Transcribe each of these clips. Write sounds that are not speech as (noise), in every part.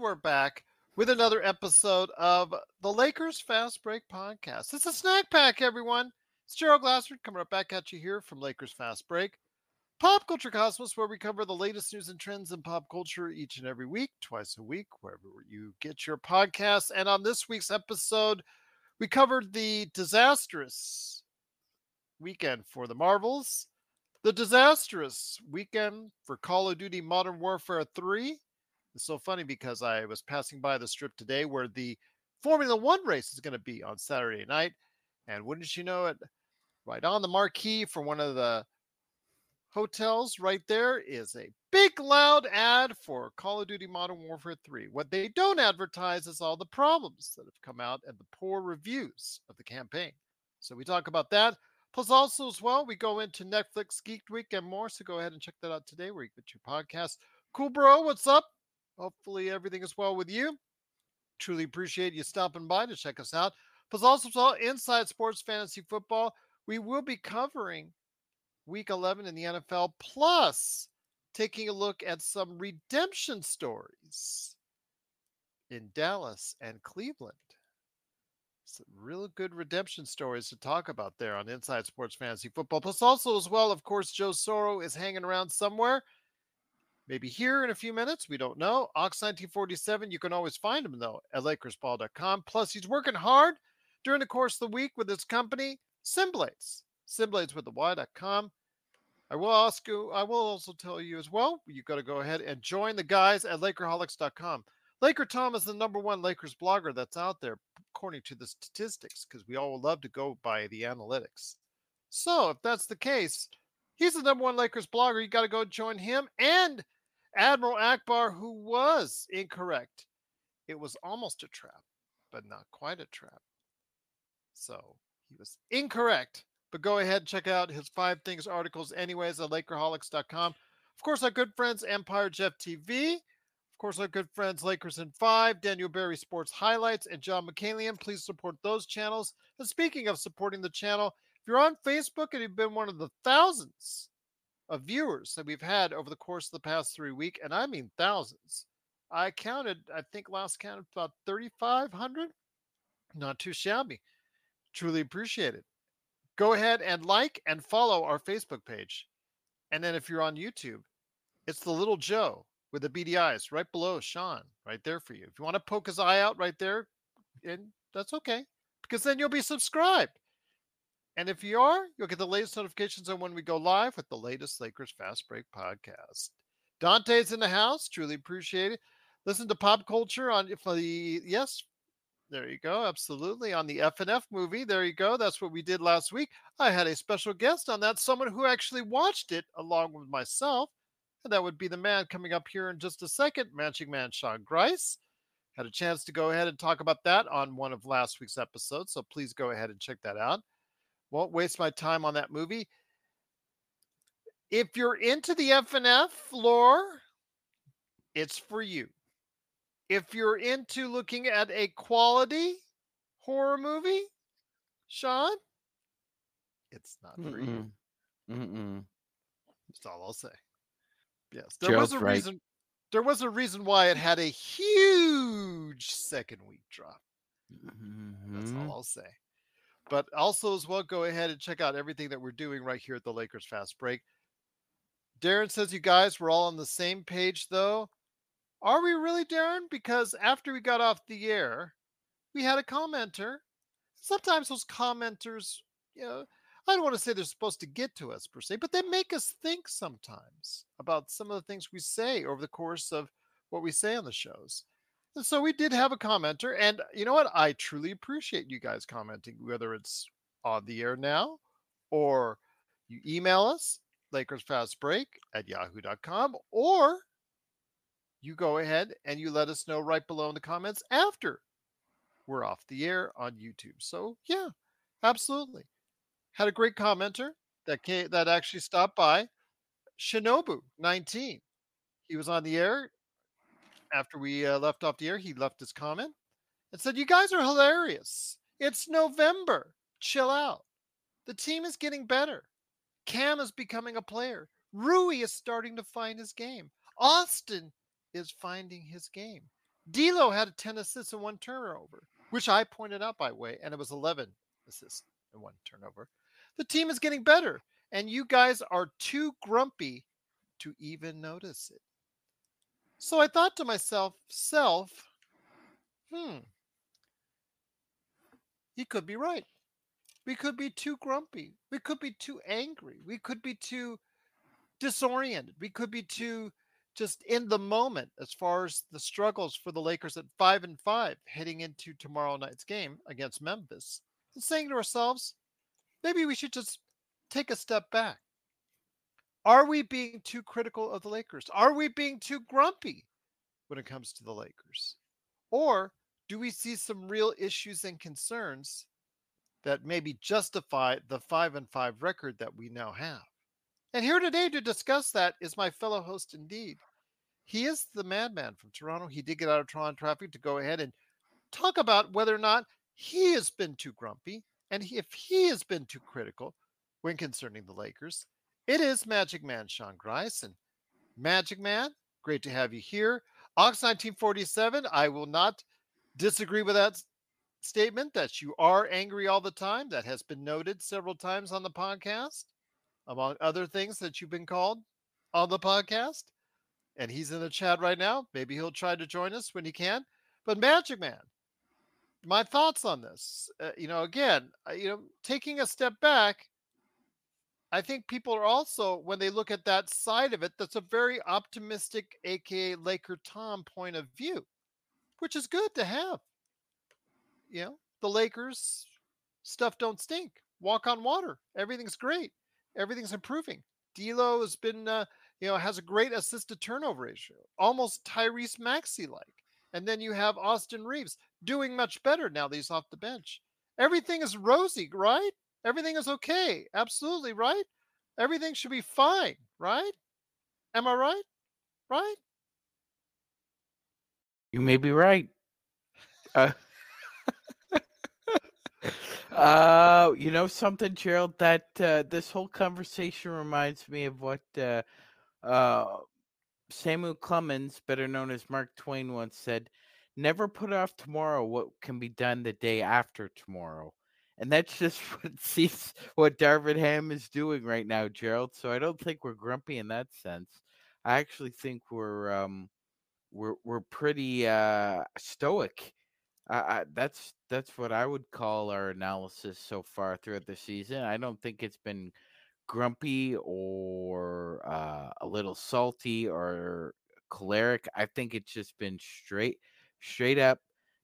we're back with another episode of the Lakers Fast Break Podcast. It's a snack pack, everyone. It's Gerald Glassford coming right back at you here from Lakers Fast Break. Pop Culture Cosmos, where we cover the latest news and trends in pop culture each and every week, twice a week, wherever you get your podcasts. And on this week's episode, we covered the disastrous weekend for the Marvels, the disastrous weekend for Call of Duty Modern Warfare 3. It's so funny because I was passing by the strip today where the Formula One race is going to be on Saturday night. And wouldn't you know it, right on the marquee for one of the hotels right there is a big loud ad for Call of Duty Modern Warfare 3. What they don't advertise is all the problems that have come out and the poor reviews of the campaign. So we talk about that. Plus, also as well, we go into Netflix Geek Week and more. So go ahead and check that out today where you get your podcast. Cool, bro. What's up? Hopefully everything is well with you. Truly appreciate you stopping by to check us out. Plus, also Inside Sports Fantasy Football. We will be covering week 11 in the NFL, plus taking a look at some redemption stories in Dallas and Cleveland. Some real good redemption stories to talk about there on Inside Sports Fantasy Football. Plus, also, as well, of course, Joe Soro is hanging around somewhere. Maybe here in a few minutes. We don't know. Ox1947, you can always find him, though, at LakersBall.com. Plus, he's working hard during the course of the week with his company, Simblades. Simblades with the Y.com. I will ask you, I will also tell you as well, you've got to go ahead and join the guys at Lakerholics.com. Laker Tom is the number one Lakers blogger that's out there, according to the statistics, because we all love to go by the analytics. So if that's the case, he's the number one Lakers blogger. You got to go join him and Admiral Ackbar, who was incorrect. It was almost a trap, but not quite a trap. So he was incorrect. But go ahead and check out his five things articles, anyways, at Lakerholics.com. Of course, our good friends Empire Jeff TV. Of course, our good friends Lakers in Five, Daniel Berry Sports Highlights, and John McCalian. Please support those channels. And speaking of supporting the channel, if you're on Facebook and you've been one of the thousands of viewers that we've had over the course of the past three weeks, and I mean thousands. I counted, I think last counted about 3,500. Not too shabby. Truly appreciate it go ahead and like and follow our Facebook page. And then if you're on YouTube, it's the little Joe with the beady eyes right below Sean, right there for you. If you want to poke his eye out right there, and that's okay, because then you'll be subscribed. And if you are, you'll get the latest notifications on when we go live with the latest Lakers Fast Break podcast. Dante's in the house. Truly appreciate it. Listen to pop culture on for the yes there you go. Absolutely. On the FNF movie. There you go. That's what we did last week. I had a special guest on that, someone who actually watched it along with myself. And that would be the man coming up here in just a second, Magic Man Sean Grice. Had a chance to go ahead and talk about that on one of last week's episodes. So please go ahead and check that out. Won't waste my time on that movie. If you're into the FNF lore, it's for you if you're into looking at a quality horror movie, Sean, it's not for Mm-mm. you. Mm-mm. That's all I'll say. Yes, there Gerald's was a right. reason. There was a reason why it had a huge second week drop. Mm-hmm. That's all I'll say. But also, as well, go ahead and check out everything that we're doing right here at the Lakers Fast Break. Darren says, You guys, we're all on the same page, though. Are we really, Darren? Because after we got off the air, we had a commenter. Sometimes those commenters, you know, I don't want to say they're supposed to get to us per se, but they make us think sometimes about some of the things we say over the course of what we say on the shows. And so we did have a commenter, and uh, you know what? I truly appreciate you guys commenting, whether it's on the air now or you email us, Lakers Fast Break at yahoo.com, or you go ahead and you let us know right below in the comments after we're off the air on YouTube. So yeah, absolutely. Had a great commenter that came, that actually stopped by. Shinobu 19. He was on the air after we uh, left off the air. He left his comment and said, "You guys are hilarious. It's November. Chill out. The team is getting better. Cam is becoming a player. Rui is starting to find his game. Austin is finding his game. D'Lo had 10 assists and one turnover, which I pointed out by way, and it was 11 assists and one turnover. The team is getting better, and you guys are too grumpy to even notice it. So I thought to myself, self, hmm, he could be right. We could be too grumpy. We could be too angry. We could be too disoriented. We could be too just in the moment as far as the struggles for the Lakers at five and five heading into tomorrow night's game against Memphis. And saying to ourselves, maybe we should just take a step back. Are we being too critical of the Lakers? Are we being too grumpy when it comes to the Lakers? Or do we see some real issues and concerns that maybe justify the five and five record that we now have? And here today to discuss that is my fellow host, indeed. He is the madman from Toronto. He did get out of Toronto traffic to go ahead and talk about whether or not he has been too grumpy and if he has been too critical when concerning the Lakers. It is Magic Man Sean Grice. And Magic Man, great to have you here. Ox 1947, I will not disagree with that statement that you are angry all the time. That has been noted several times on the podcast among other things that you've been called on the podcast. And he's in the chat right now. Maybe he'll try to join us when he can. But Magic Man, my thoughts on this. Uh, you know, again, uh, you know, taking a step back, I think people are also, when they look at that side of it, that's a very optimistic, aka Laker Tom point of view, which is good to have. You know, the Lakers stuff don't stink. Walk on water. Everything's great everything's improving. D'Lo has been, uh, you know, has a great assist to turnover ratio, almost Tyrese Maxey like. And then you have Austin Reaves doing much better now that he's off the bench. Everything is rosy, right? Everything is okay. Absolutely, right? Everything should be fine, right? Am I right? Right? You may be right. Uh- (laughs) uh, you know something, Gerald? That uh, this whole conversation reminds me of what uh, uh, Samuel Clemens, better known as Mark Twain, once said: "Never put off tomorrow what can be done the day after tomorrow." And that's just (laughs) what seems what Darvin Ham is doing right now, Gerald. So I don't think we're grumpy in that sense. I actually think we're um, we're we're pretty uh, stoic I, that's that's what I would call our analysis so far throughout the season. I don't think it's been grumpy or uh, a little salty or choleric. I think it's just been straight, straight up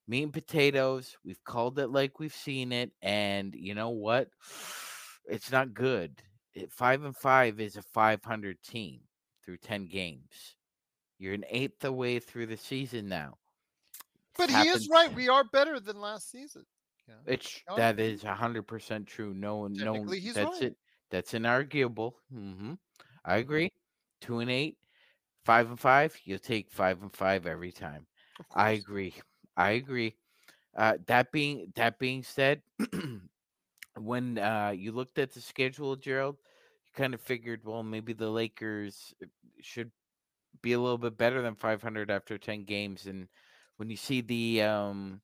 meat and potatoes. We've called it like we've seen it, and you know what? (sighs) It's not good. It, five and five is a 500 team through 10 games. You're an eighth away through the season now. But he is right. We are better than last season. Yeah. It's that is hundred percent true. No one, no, that's right. it. That's inarguable. Mm-hmm. I agree. Two and eight, five and five. You'll take five and five every time. I agree. I agree. Uh, that being that being said, (clears throat) when uh, you looked at the schedule, Gerald, you kind of figured, well, maybe the Lakers uh, should be a little bit better than 500 after 10 games, and when you see the um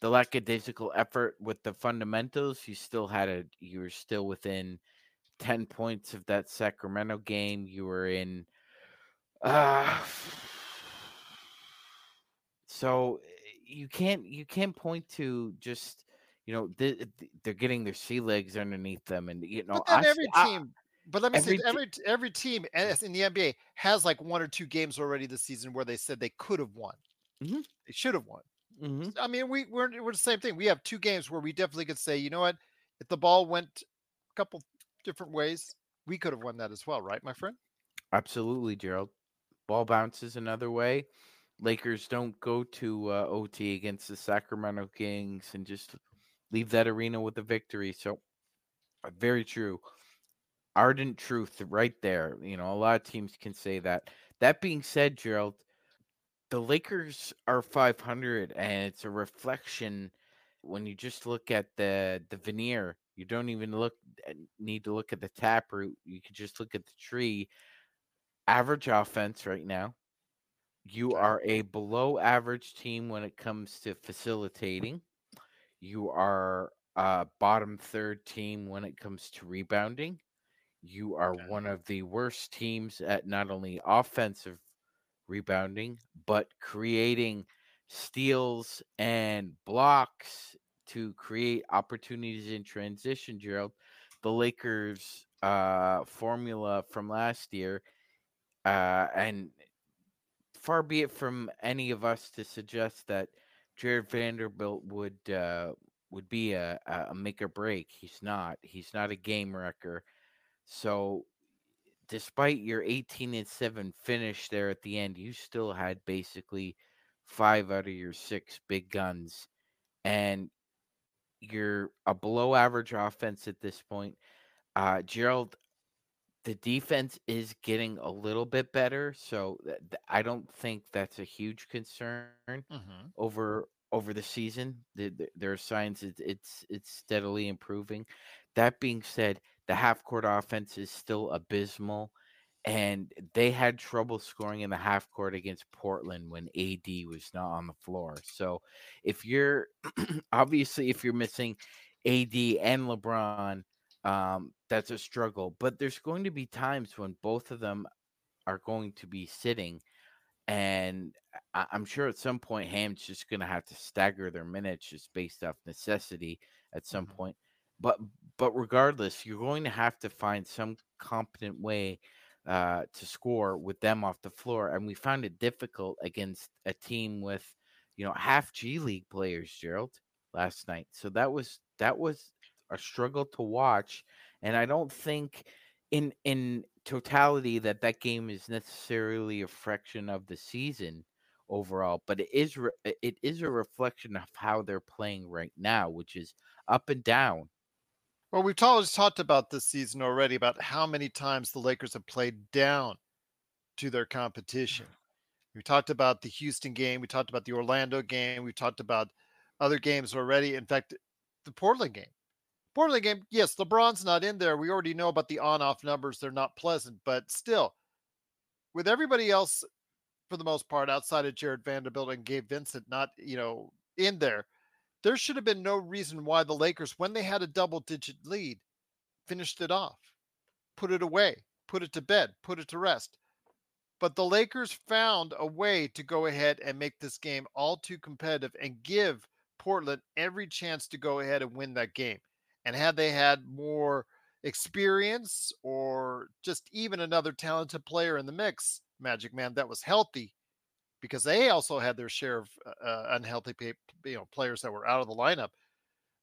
the lackadaisical effort with the fundamentals, you still had a you were still within ten points of that Sacramento game. You were in uh (sighs) so you can't you can't point to just you know they, they're getting their sea legs underneath them and you know but then every team but let me every say every every team in the NBA has like one or two games already this season where they said they could have won. Mm-hmm. They should have won. Mm-hmm. I mean, we we're, we're the same thing. We have two games where we definitely could say, you know what, if the ball went a couple different ways, we could have won that as well, right, my friend? Absolutely, Gerald. Ball bounces another way. Lakers don't go to uh, OT against the Sacramento Kings and just leave that arena with a victory. So, uh, very true. Ardent truth right there. You know, a lot of teams can say that. That being said, Gerald, the Lakers are 500, and it's a reflection when you just look at the the veneer. You don't even look eh, need to look at the taproot. You can just look at the tree. Average offense right now, You are a below average team when it comes to facilitating. You are a bottom third team when it comes to rebounding. You are one of the worst teams at not only offensive rebounding, but creating steals and blocks to create opportunities in transition, Gerald. The Lakers' uh, formula from last year, uh, and far be it from any of us to suggest that Jarred Vanderbilt would uh, would be a, a make or break. He's not. He's not a game wrecker. So despite your 18 and 7 finish there at the end, you still had basically five out of your six big guns. And you're a below average offense at this point. Uh, Gerald, the defense is getting a little bit better. So th- th- I don't think that's a huge concern Mm-hmm. over over the season. The, the, there are signs it's, it's it's steadily improving. That being said, the half court offense is still abysmal, and they had trouble scoring in the half court against Portland when AD was not on the floor. So if you're (clears throat) obviously if you're missing AD and LeBron, um, that's a struggle. But there's going to be times when both of them are going to be sitting and I- I'm sure at some point Ham's just going to have to stagger their minutes just based off necessity at some Mm-hmm. point. But but regardless, you're going to have to find some competent way uh, to score with them off the floor, and we found it difficult against a team with you know half G League players, Gerald, last night. So that was that was a struggle to watch, and I don't think in in totality that that game is necessarily a fraction of the season overall but it is re- it is a reflection of how they're playing right now which is up and down Well, we've always talked about this season already about how many times the Lakers have played down to their competition. (sighs) We talked about the Houston game. We talked about the Orlando game. We talked about other games already. In fact, the Portland game. Portland game, yes, LeBron's not in there. We already know about the on off numbers. They're not pleasant, but still, with everybody else, for the most part, outside of Jarred Vanderbilt and Gabe Vincent not, you know, in there, there should have been no reason why the Lakers, when they had a double digit lead, finished it off, put it away, put it to bed, put it to rest. But the Lakers found a way to go ahead and make this game all too competitive and give Portland every chance to go ahead and win that game. And had they had more experience or just even another talented player in the mix, Magic Man, that was healthy, because they also had their share of uh, unhealthy you know players that were out of the lineup.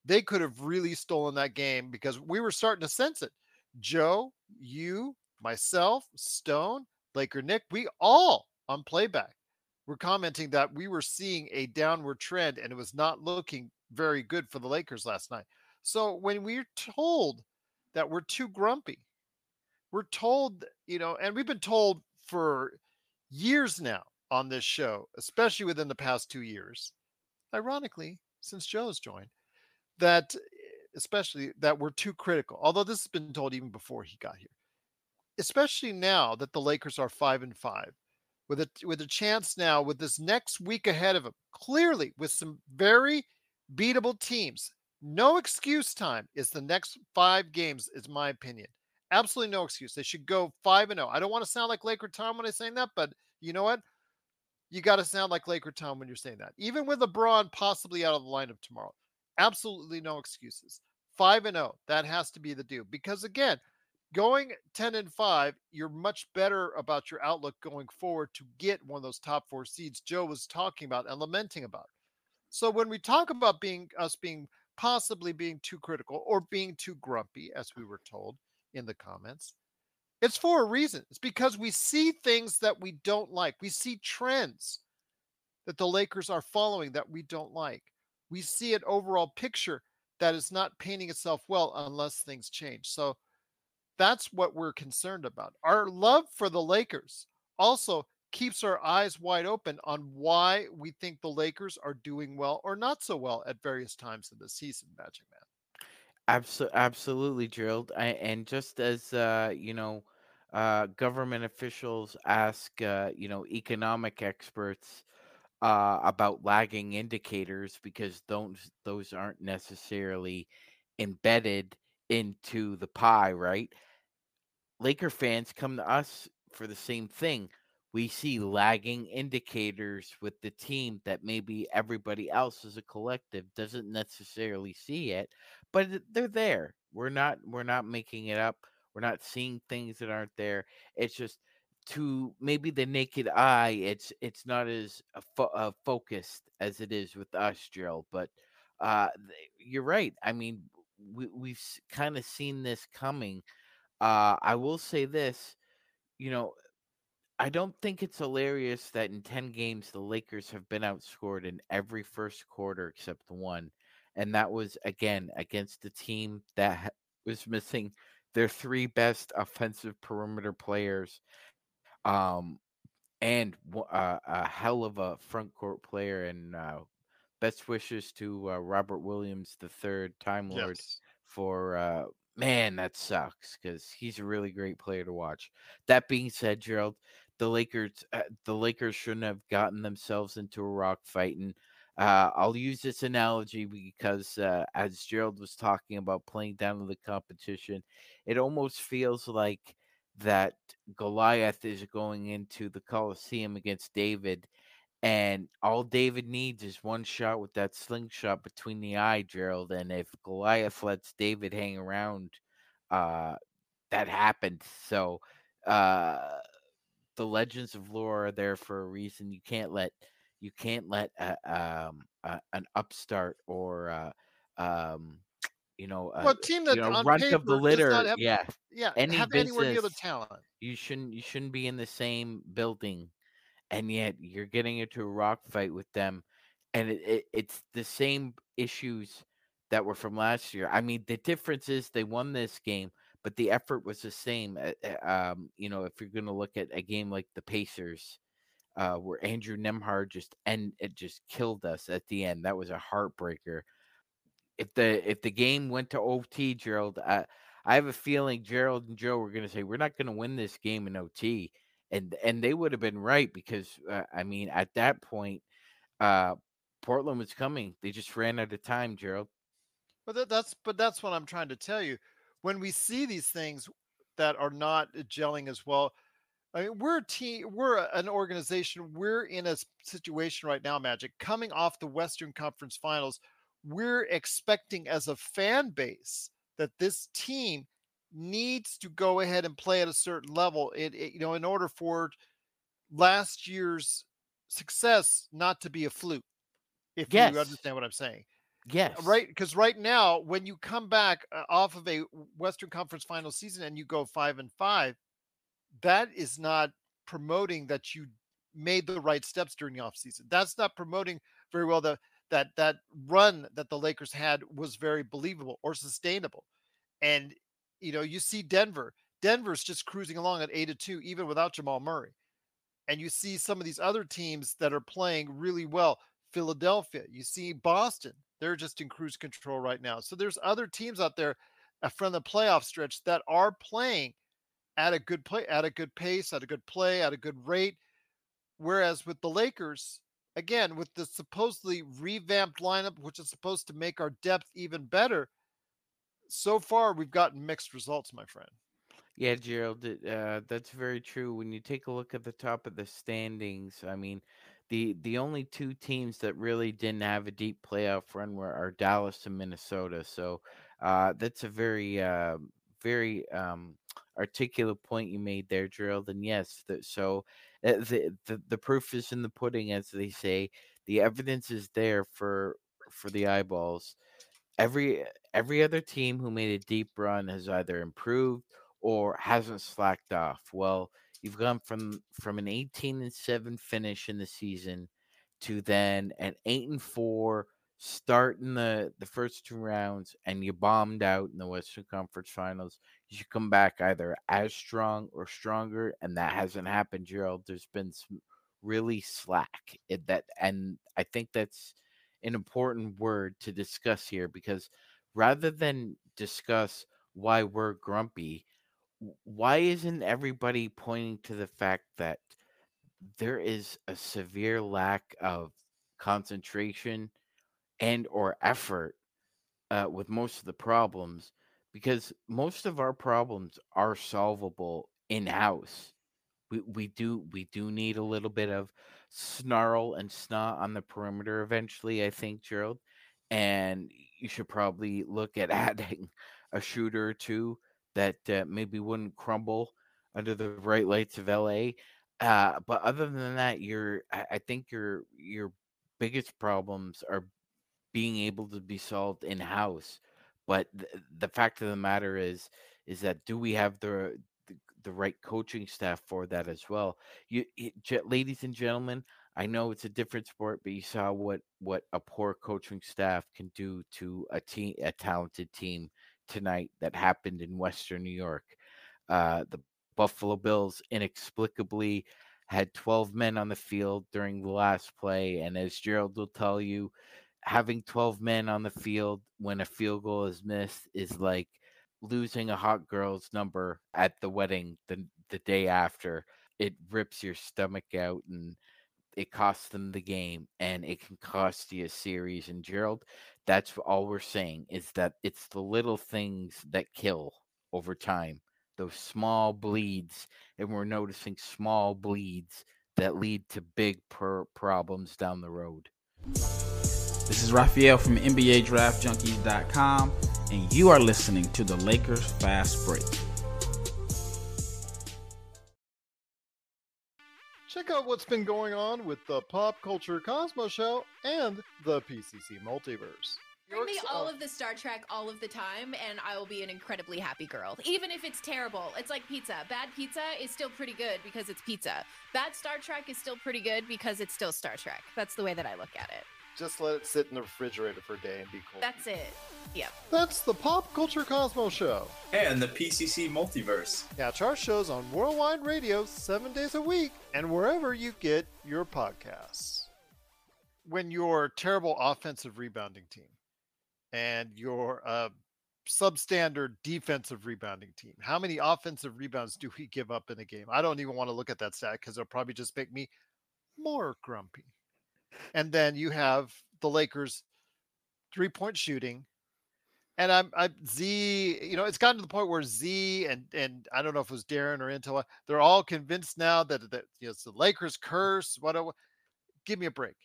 They could have really stolen that game because we were starting to sense it. Joe, you, myself, Stone, Laker Nick, we all on playback were commenting that we were seeing a downward trend and it was not looking very good for the Lakers last night. So when we're told that we're too grumpy, we're told, you know, and we've been told for years now on this show, especially within the past two years, ironically, since Joe's joined, that eh, especially that we're too critical. Although this has been told even before he got here. Especially now that the Lakers are 5 and 5 with a with a chance now with this next week ahead of them. Clearly with some very beatable teams. No excuse time is the next 5 games is my opinion. Absolutely no excuse. They should go 5 and 0. I don't want to sound like Laker Tom when I say that, but you know what? You got to sound like Laker Tom when you're saying that. Even with LeBron possibly out of the lineup tomorrow. Absolutely no excuses. 5 and 0. That has to be the do because again, going 10 and 5, you're much better about your outlook going forward to get one of those top 4 seeds Joe was talking about and lamenting about. So when we talk about being us being possibly being too critical or being too grumpy as we were told in the comments, it's for a reason. It's because we see things that we don't like. We see trends that the Lakers are following that we don't like. We see an overall picture that is not painting itself well unless things change. So that's what we're concerned about. Our love for the Lakers also keeps our eyes wide open on why we think the Lakers are doing well or not so well at various times in the season, Magic Man. Absolutely, absolutely, Gerald. I, and just as uh, you know, uh, government officials ask, uh, you know, economic experts uh, about lagging indicators because those those aren't necessarily embedded into the pie, right? Laker fans come to us for the same thing. We see lagging indicators with the team that maybe everybody else as a collective doesn't necessarily see it, but they're there. We're not we're not making it up. We're not seeing things that aren't there. It's just to maybe the naked eye, it's it's not as fo- uh, focused as it is with us, Gerald. But uh, you're right. I mean, we, we've kind of seen this coming. Uh, I will say this, you know, I don't think it's hilarious that in 10 games the Lakers have been outscored in every first quarter except one. And that was again against a team that was missing their three best offensive perimeter players um, and uh, a hell of a front court player. And uh, best wishes to uh, Robert Williams, the third Time Lord, Yes. for uh, man, that sucks because he's a really great player to watch. That being said, Gerald, the Lakers, uh, the Lakers shouldn't have gotten themselves into a rock fight. And uh, I'll use this analogy because, uh, as Gerald was talking about playing down to the competition, it almost feels like that Goliath is going into the Coliseum against David, and all David needs is one shot with that slingshot between the eye, Gerald. And if Goliath lets David hang around, uh, that happened. So, uh, the legends of lore are there for a reason. You can't let you can't let a, um, a, an upstart or uh, um, you know, uh, Well, a team that you know, runt of the litter. have, yeah, yeah, any have anywhere near the talent. you shouldn't you shouldn't be in the same building and yet you're getting into a rock fight with them and it, it, it's the same issues that were from last year i mean the difference is they won this game but the effort was the same uh, uh, um, you know if you're going to look at a game like the pacers uh, where andrew nembhard just and it just killed us at the end that was a heartbreaker if the if the game went to ot gerald uh, I have a feeling Gerald and Joe were going to say we're not going to win this game in OT, and and they would have been right because uh, I mean at that point, uh, Portland was coming. They just ran out of time, Gerald. But that, that's but that's what I'm trying to tell you. When we see these things that are not uh, gelling as well, I mean, we're a team, we're an organization. We're in a situation right now, Magic, coming off the Western Conference Finals. We're expecting as a fan base that this team needs to go ahead and play at a certain level. It, it you know, in order for last year's success not to be a fluke. If Yes. you understand what I'm saying Yes. right because right now when you come back uh, off of a western conference final season and you go five and five that is not promoting that you made the right steps during the offseason that's not promoting very well the that that run that the lakers had was very believable or sustainable and you know you see denver denver's just cruising along at 8 to 2 even without jamal murray and you see some of these other teams that are playing really well. Philadelphia, you see Boston, they're just in cruise control right now. So there's other teams out there uh, from the playoff stretch that are playing at a good play, at a good pace, at a good play, at a good rate. Whereas with the Lakers, again, with the supposedly revamped lineup, which is supposed to make our depth even better, so far we've gotten mixed results, my friend. Yeah, Gerald, uh, that's very true. When you take a look at the top of the standings, I mean, the the only two teams that really didn't have a deep playoff run were are Dallas and Minnesota. So uh, that's a very uh, very um, articulate point you made there, Gerald. And yes, that so uh, the, the the proof is in the pudding, as they say. The evidence is there for for the eyeballs. Every every other team who made a deep run has either improved or hasn't slacked off. Well, you've gone from from an 18 and 7 finish in the season to then an 8 and 4 start in the the first two rounds and you bombed out in the Western Conference Finals. You should come back either as strong or stronger and that hasn't happened, Gerald. There's been some really slack it, that and I think that's an important word to discuss here because rather than discuss why we're grumpy why isn't everybody pointing to the fact that there is a severe lack of concentration and or effort uh, with most of the problems because most of our problems are solvable in house. We we do we do need a little bit of snarl and snot on the perimeter eventually. I think Gerald, and you should probably look at (laughs) adding a shooter or two that uh, maybe wouldn't crumble under the bright lights of LA. Uh, but other than that, your I, think your your biggest problems are being able to be solved in house. But th- the fact of the matter is, is that do we have the the, right coaching staff for that as well? You, you, ladies and gentlemen, I know it's a different sport, but you saw what what a poor coaching staff can do to a team, a talented team tonight that happened in Western New York. Uh, the Buffalo Bills inexplicably had 12 men on the field during the last play. And as Gerald will tell you, having 12 men on the field when a field goal is missed is like losing a hot girl's number at the wedding the, the day after. It rips your stomach out and it costs them the game and it can cost you a series. And Gerald, that's all we're saying is that it's the little things that kill over time those small bleeds, and we're noticing small bleeds that lead to big per- problems down the road. This is Raphael from NBADraftJunkies.com, and you are listening to the Lakers Fast Break. Check out what's been going on with the Pop Culture Cosmos Show and the PCC Multiverse. Bring me all of the Star Trek all of the time, and I will be an incredibly happy girl. Even if it's terrible, it's like pizza. Bad pizza is still pretty good because it's pizza. Bad Star Trek is still pretty good because it's still Star Trek. That's the way that I look at it. Just let it sit in the refrigerator for a day and be cool. That's it. Yep. That's the Pop Culture Cosmos Show. And the PCC Multiverse. Catch our shows on Worldwide Radio seven days a week and wherever you get your podcasts. When your terrible offensive rebounding team and your uh, substandard defensive rebounding team. How many offensive rebounds do we give up in a game? I don't even want to look at that stat because it'll probably just make me more grumpy. And then you have the Lakers three point shooting. And I'm, Z, you know, it's gotten to the point where Z and and I don't know if it was Darren or Intel, they're all convinced now that that you know, it's the Lakers curse. What? Give me a break.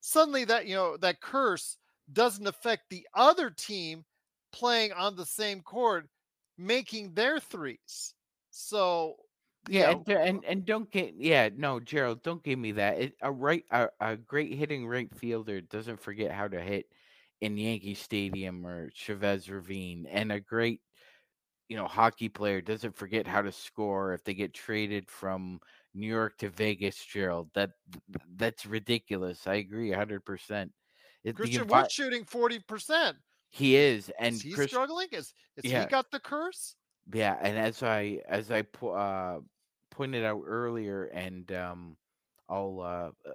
Suddenly, that you know that curse doesn't affect the other team playing on the same court making their threes. So yeah, and, and, and don't get yeah no Gerald don't give me that it, a right a, a great hitting right fielder doesn't forget how to hit in Yankee Stadium or Chavez Ravine and a great you know hockey player doesn't forget how to score if they get traded from New York to Vegas Gerald that that's ridiculous I agree 100% it, Christian Wood shooting forty percent. He is, and is he Chris, struggling? Is, is yeah. he got the curse? Yeah, and as I as I uh, pointed out earlier, and um, I'll uh, uh,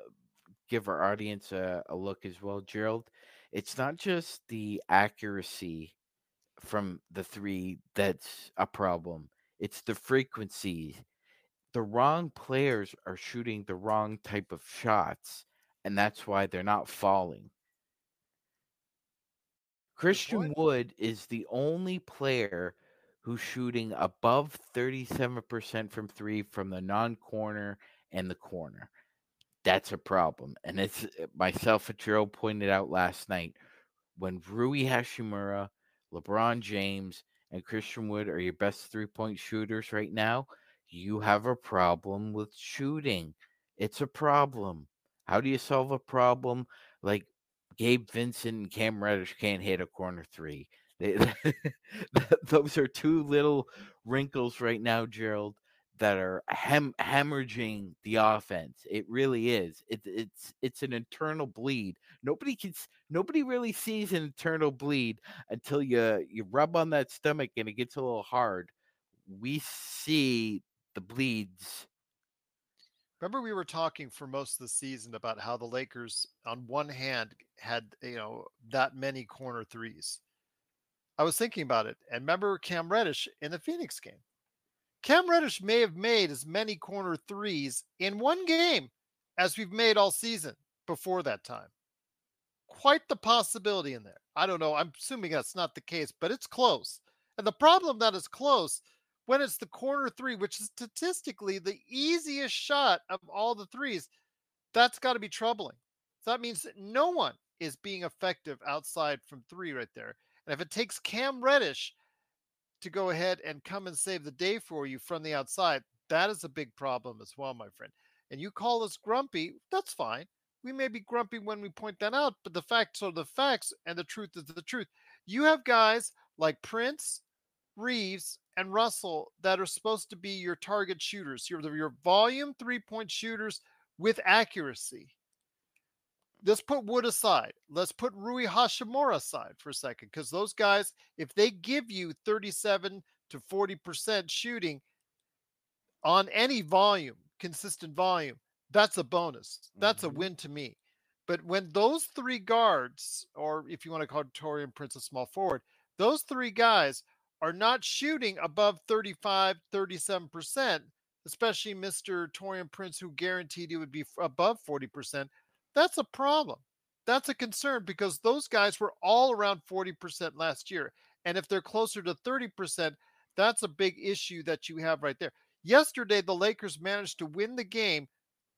give our audience a, a look as well, Gerald. It's not just the accuracy from the three that's a problem. It's the frequency. The wrong players are shooting the wrong type of shots, and that's why they're not falling. Christian Wood is the only player who's shooting above 37% from three from the non corner and the corner. That's a problem. And it's uh, myself and Joe pointed out last night when Rui Hachimura, LeBron James, and Christian Wood are your best three point shooters right now, you have a problem with shooting. It's a problem. How do you solve a problem? Like Gabe Vincent and Cam Reddish can't hit a corner three. They, (laughs) those are two little wrinkles right now, Gerald, that are hem- hemorrhaging the offense. It really is. It, it's it's an internal bleed. Nobody can nobody really sees an internal bleed until you you rub on that stomach and it gets a little hard. We see the bleeds Remember, we were talking for most of the season about how the Lakers, on one hand, had you know that many corner threes. I was thinking about it, and remember Cam Reddish in the Phoenix game. Cam Reddish may have made as many corner threes in one game as we've made all season before that time. Quite the possibility in there. I don't know. I'm assuming that's not the case, but it's close. And the problem that is close when it's the corner three, which is statistically the easiest shot of all the threes, that's got to be troubling. So that means that no one is being effective outside from three right there. And if it takes Cam Reddish to go ahead and come and save the day for you from the outside, that is a big problem as well, my friend. And you call us grumpy, that's fine. We may be grumpy when we point that out, but the facts are the facts and the truth is the truth. You have guys like Prince, Reaves, and Russell that are supposed to be your target shooters, your, your volume three point shooters with accuracy. Let's put Wood aside. Let's put Rui Hachimura aside for a second because those guys, if they give you 37 to 40% shooting on any volume, consistent volume, that's a bonus. That's mm-hmm. a win to me. But when those three guards, or if you want to call Taurean Prince a small forward, those three guys are not shooting above 35, 37%, especially Mr. Taurean Prince, who guaranteed he would be above 40%. That's a problem. That's a concern because those guys were all around 40% last year. And if they're closer to 30%, that's a big issue that you have right there. Yesterday, the Lakers managed to win the game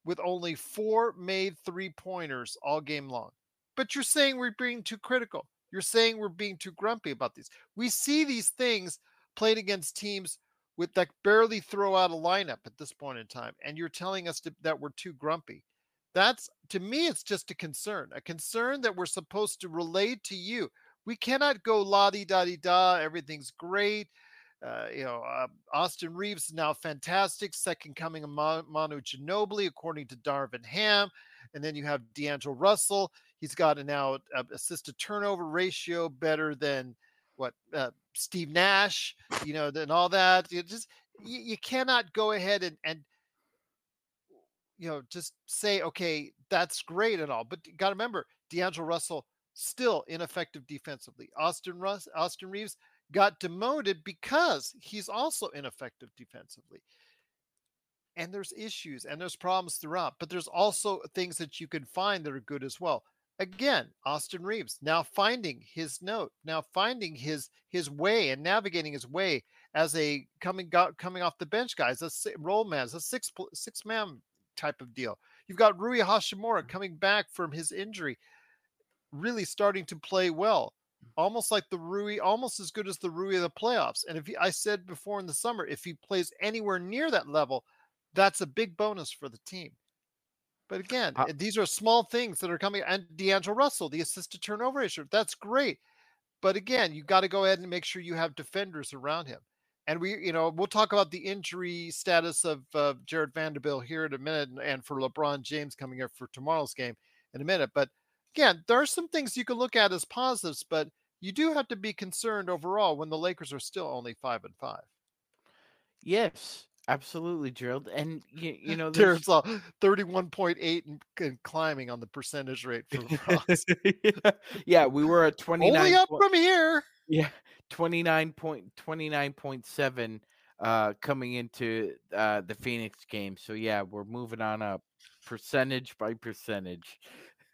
with only four made three pointers all game long. But you're saying we're being too critical. You're saying we're being too grumpy about these. We see these things played against teams with that barely throw out a lineup at this point in time, and you're telling us to, that we're too grumpy. That's to me, it's just a concern, a concern that we're supposed to relay to you. We cannot go la di da di da. Everything's great. Uh, you know, uh, Austin Reaves is now fantastic, second coming of Manu Ginobili, according to Darvin Ham. And then you have D'Angelo Russell. He's got a now uh, assisted turnover ratio better than what uh, Steve Nash, you know, and all that. You just you, you cannot go ahead and and you know just say okay that's great and all, but you got to remember D'Angelo Russell still ineffective defensively. Austin Russ, Austin Reaves got demoted because he's also ineffective defensively. And there's issues and there's problems throughout, but there's also things that you can find that are good as well. Again, Austin Reaves now finding his note, now finding his his way and navigating his way as a coming coming off the bench guy, as a role man, as a six six man type of deal. You've got Rui Hachimura mm-hmm. coming back from his injury, really starting to play well mm. almost like the Rui, almost as good as the Rui of the playoffs. And if he, I said before in the summer, if he plays anywhere near that level, that's a big bonus for the team. But again, uh, eh, these are small things that are coming. And D'Angelo Russell, the assisted turnover issue, that's great. But again, you've got to go ahead and make sure you have defenders around him. And we, you know, we'll talk about the injury status of uh, Jarred Vanderbilt here in a minute, and for LeBron James coming up for tomorrow's game in a minute. But again, there are some things you can look at as positives, but you do have to be concerned overall when the Lakers are still only five and five. Yes, absolutely, Gerald. And you, you know, (laughs) there's thirty-one point eight and climbing on the percentage rate for (laughs) Ross. yeah. yeah, we were at twenty nine. Only up from here. Yeah, twenty nine point twenty nine point seven uh coming into uh the Phoenix game. So yeah, we're moving on up percentage by percentage.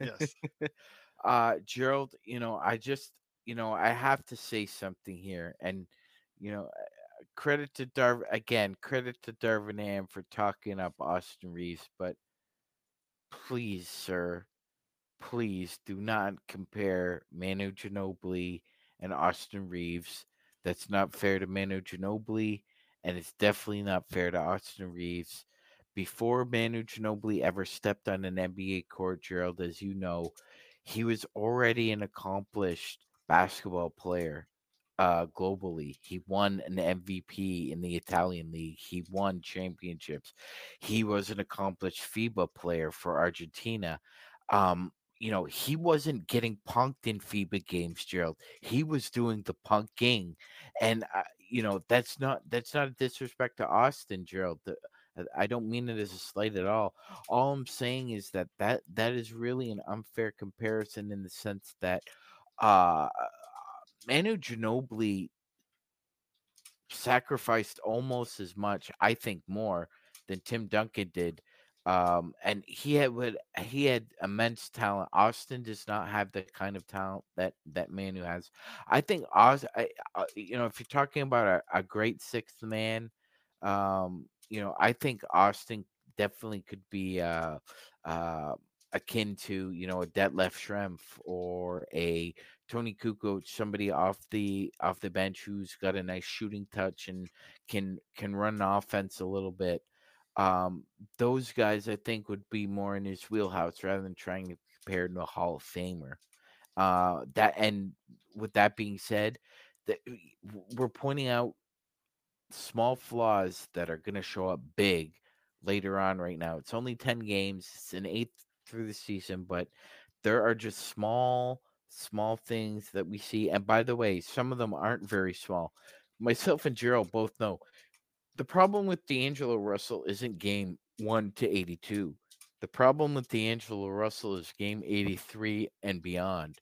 Yes. (laughs) uh Gerald, you know, I just you know, I have to say something here, and you know, uh, credit to Darv again, credit to Darvin Ham for talking up Austin Reaves, but please, sir, please do not compare Manu Ginobili and Austin Reaves. That's not fair to Manu Ginobili, and it's definitely not fair to Austin Reaves. Before Manu Ginobili ever stepped on an NBA court, Gerald, as you know, he was already an accomplished basketball player uh, globally. He won an MVP in the Italian league. He won championships. He was an accomplished FIBA player for Argentina. Um, you know, he wasn't getting punked in FIBA games, Gerald. He was doing the punking, and uh, you know that's not that's not a disrespect to Austin, Gerald. The, uh, I don't mean it as a slight at all. All I'm saying is that that that is really an unfair comparison in the sense that uh, Manu Ginobili sacrificed almost as much, I think more than Tim Duncan did. Um, and he had would he had immense talent. Austin does not have the kind of talent that that Manu has. I think Austin, I, uh, you know, if you're talking about a, a great sixth man, um, you know, I think Austin definitely could be uh, uh, akin to you know a Detlef Schrempf or a Toni Kukoc, somebody off the off the bench who's got a nice shooting touch and can can run offense a little bit. Um, those guys I think would be more in his wheelhouse rather than trying to compare to a Hall of Famer. Uh, that and with that being said, that we're pointing out small flaws that are going to show up big later on right now. It's only 10 games, it's an eighth through the season, but there are just small, small things that we see. And by the way, some of them aren't very small. Myself and Gerald both know the problem with D'Angelo Russell isn't game one to 82. The problem with D'Angelo Russell is game 83 and beyond.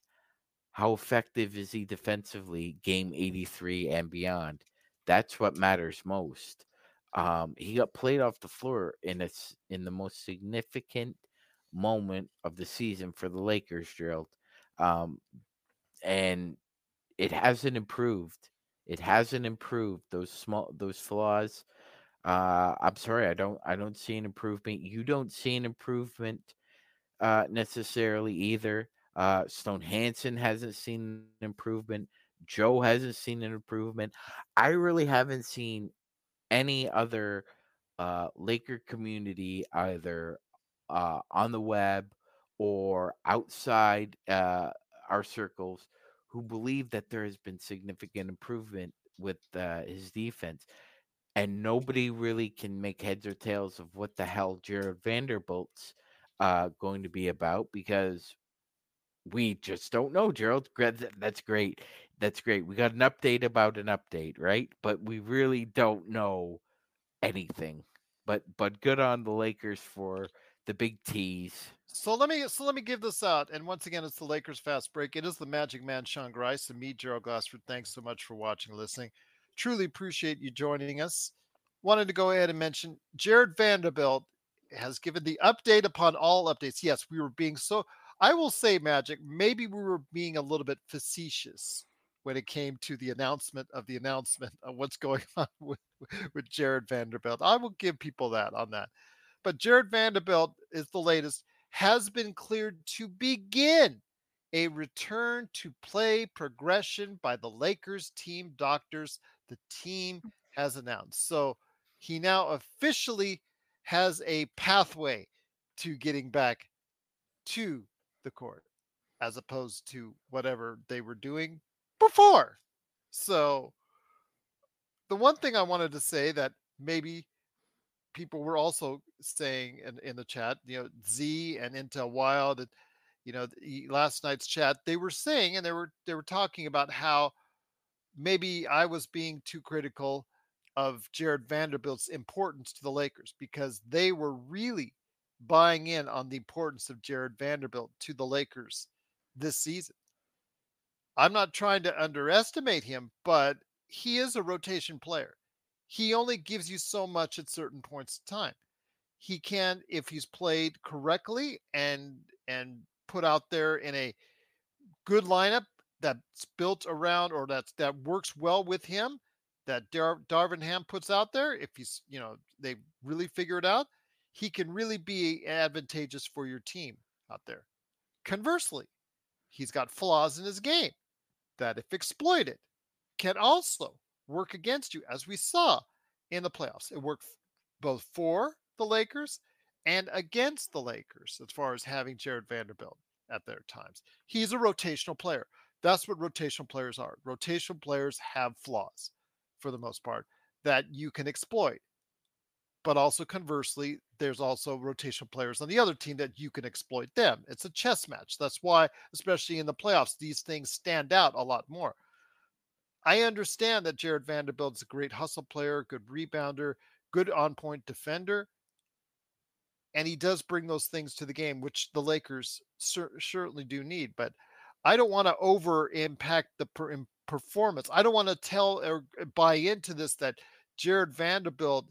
How effective is he defensively, game 83 and beyond? That's what matters most. Um, he got played off the floor in a, in the most significant moment of the season for the Lakers, Gerald. Um, and it hasn't improved. It hasn't improved. Those small those flaws. Uh, I'm sorry, I don't I don't see an improvement. You don't see an improvement uh, necessarily either. Uh, Stone Hansen hasn't seen an improvement. Joe hasn't seen an improvement. I really haven't seen any other uh, Laker community either uh, on the web or outside uh, our circles who believe that there has been significant improvement with uh, his defense. And nobody really can make heads or tails of what the hell Jarred Vanderbilt's uh, going to be about because we just don't know, Gerald. That's great. That's great. We got an update about an update, right? But we really don't know anything. But but good on the Lakers for the big tease. So let me so let me give this out. And once again, it's the Lakers fast break. It is the Magic Man Sean Grice and me, Gerald Glassford. Thanks so much for watching and listening. Truly appreciate you joining us. Wanted to go ahead and mention Jarred Vanderbilt has given the update upon all updates. Yes, we were being so I will say, Magic, maybe we were being a little bit facetious when it came to the announcement of the announcement of what's going (laughs) on with, with Jarred Vanderbilt. I will give people that on that. But Jarred Vanderbilt is the latest, has been cleared to begin a return to play progression by the Lakers team doctors. The team mm. has announced. So he now officially has a pathway to getting back to the court as opposed to whatever they were doing before. So the one thing I wanted to say that maybe people were also saying in, in the chat, you know, Z and Intel Wild, you know, last night's chat, they were saying and they were they were talking about how maybe I was being too critical of Jarred Vanderbilt's importance to the Lakers because they were really buying in on the importance of Jarred Vanderbilt to the Lakers this season. I'm not trying to underestimate him, but he is a rotation player. He only gives you so much at certain points in time. He can, if he's played correctly and and put out there in a good lineup that's built around or that's that works well with him, that Dar- Darvin Ham puts out there. If he's, you know, they really figure it out, he can really be advantageous for your team out there. Conversely, he's got flaws in his game that, if exploited, can also work against you, as we saw in the playoffs. It worked both for the Lakers and against the Lakers as far as having Jarred Vanderbilt at their times. He's a rotational player. That's what rotational players are. Rotational players have flaws for the most part that you can exploit but also conversely, there's also rotational players on the other team that you can exploit them. It's a chess match. That's why, especially in the playoffs, these things stand out a lot more. I understand that Jarred Vanderbilt's a great hustle player, good rebounder, good on point defender. And he does bring those things to the game, which the Lakers cer- certainly do need. But I don't want to over impact the per, performance. I don't want to tell or uh, buy into this that Jarred Vanderbilt.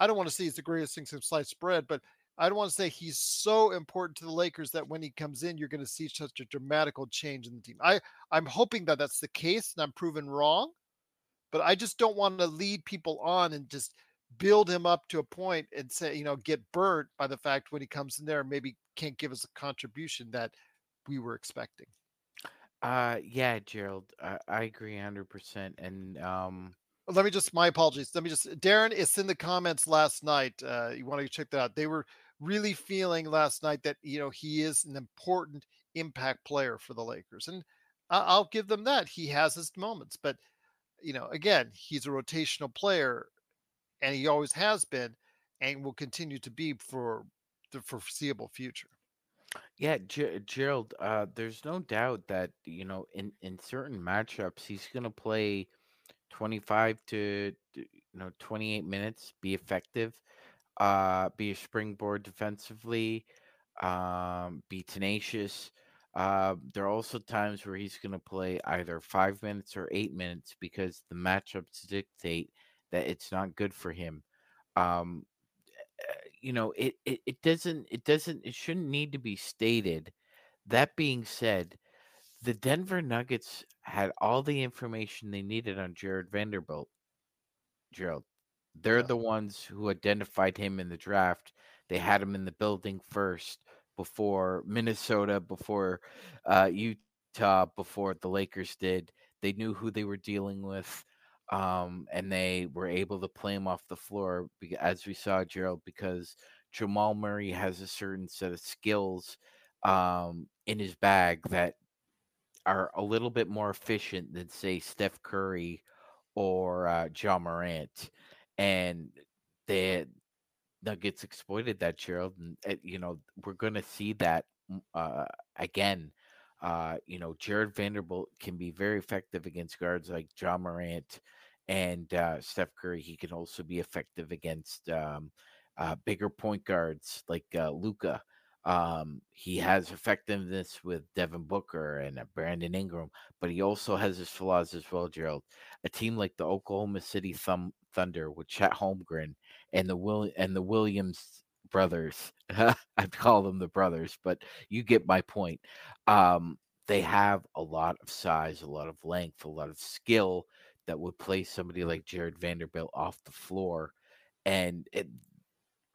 I don't want to see he's the greatest thing since sliced bread, but I don't want to say he's so important to the Lakers that when he comes in, you're going to see such a dramatical change in the team. I I'm hoping that that's the case, and I'm proven wrong. But I just don't want to lead people on and just build him up to a point and say, you know, get burnt by the fact when he comes in there, maybe can't give us a contribution that we were expecting. Uh, yeah, Gerald, I, I agree 100%. And um, let me just my apologies. Let me just Darren, it's in the comments last night. Uh, you want to check that out. They were really feeling last night that you know he is an important impact player for the Lakers, and I'll give them that. He has his moments, but you know, again, he's a rotational player, and he always has been, and will continue to be for the foreseeable future. Yeah, G- Gerald, uh, there's no doubt that you know in in certain matchups he's going to play 25 to you know 28 minutes, be effective, uh, be a springboard defensively, um, be tenacious. Uh, there are also times where he's going to play either five minutes or eight minutes because the matchups dictate that it's not good for him. Um, eh, you know, it, it it doesn't it doesn't it shouldn't need to be stated. That being said, the Denver Nuggets had all the information they needed on Jarred Vanderbilt. Gerald, they're the ones who identified him in the draft. They had him in the building first before Minnesota, before uh, Utah, before the Lakers did. They knew who they were dealing with, um, and they were able to play him off the floor, as we saw, Gerald, because Jamal Murray has a certain set of skills um, in his bag that are a little bit more efficient than, say, Steph Curry or uh, Ja Morant, and the Nuggets exploited that, Gerald. And uh, you know we're going to see that mm, uh, again. Uh, you know, Jarred Vanderbilt can be very effective against guards like Ja Morant and uh, Steph Curry. He can also be effective against um, uh, bigger point guards like uh, Luka. Um, he has effectiveness with Devin Booker and uh, Brandon Ingram, but he also has his flaws as well, Gerald. A team like the Oklahoma City Thum- Thunder with Chet Holmgren and the Will and the Williams brothers. (laughs) I'd call them the brothers, but you get my point. Um, they have a lot of size, a lot of length, a lot of skill that would place somebody like Jarred Vanderbilt off the floor. And it,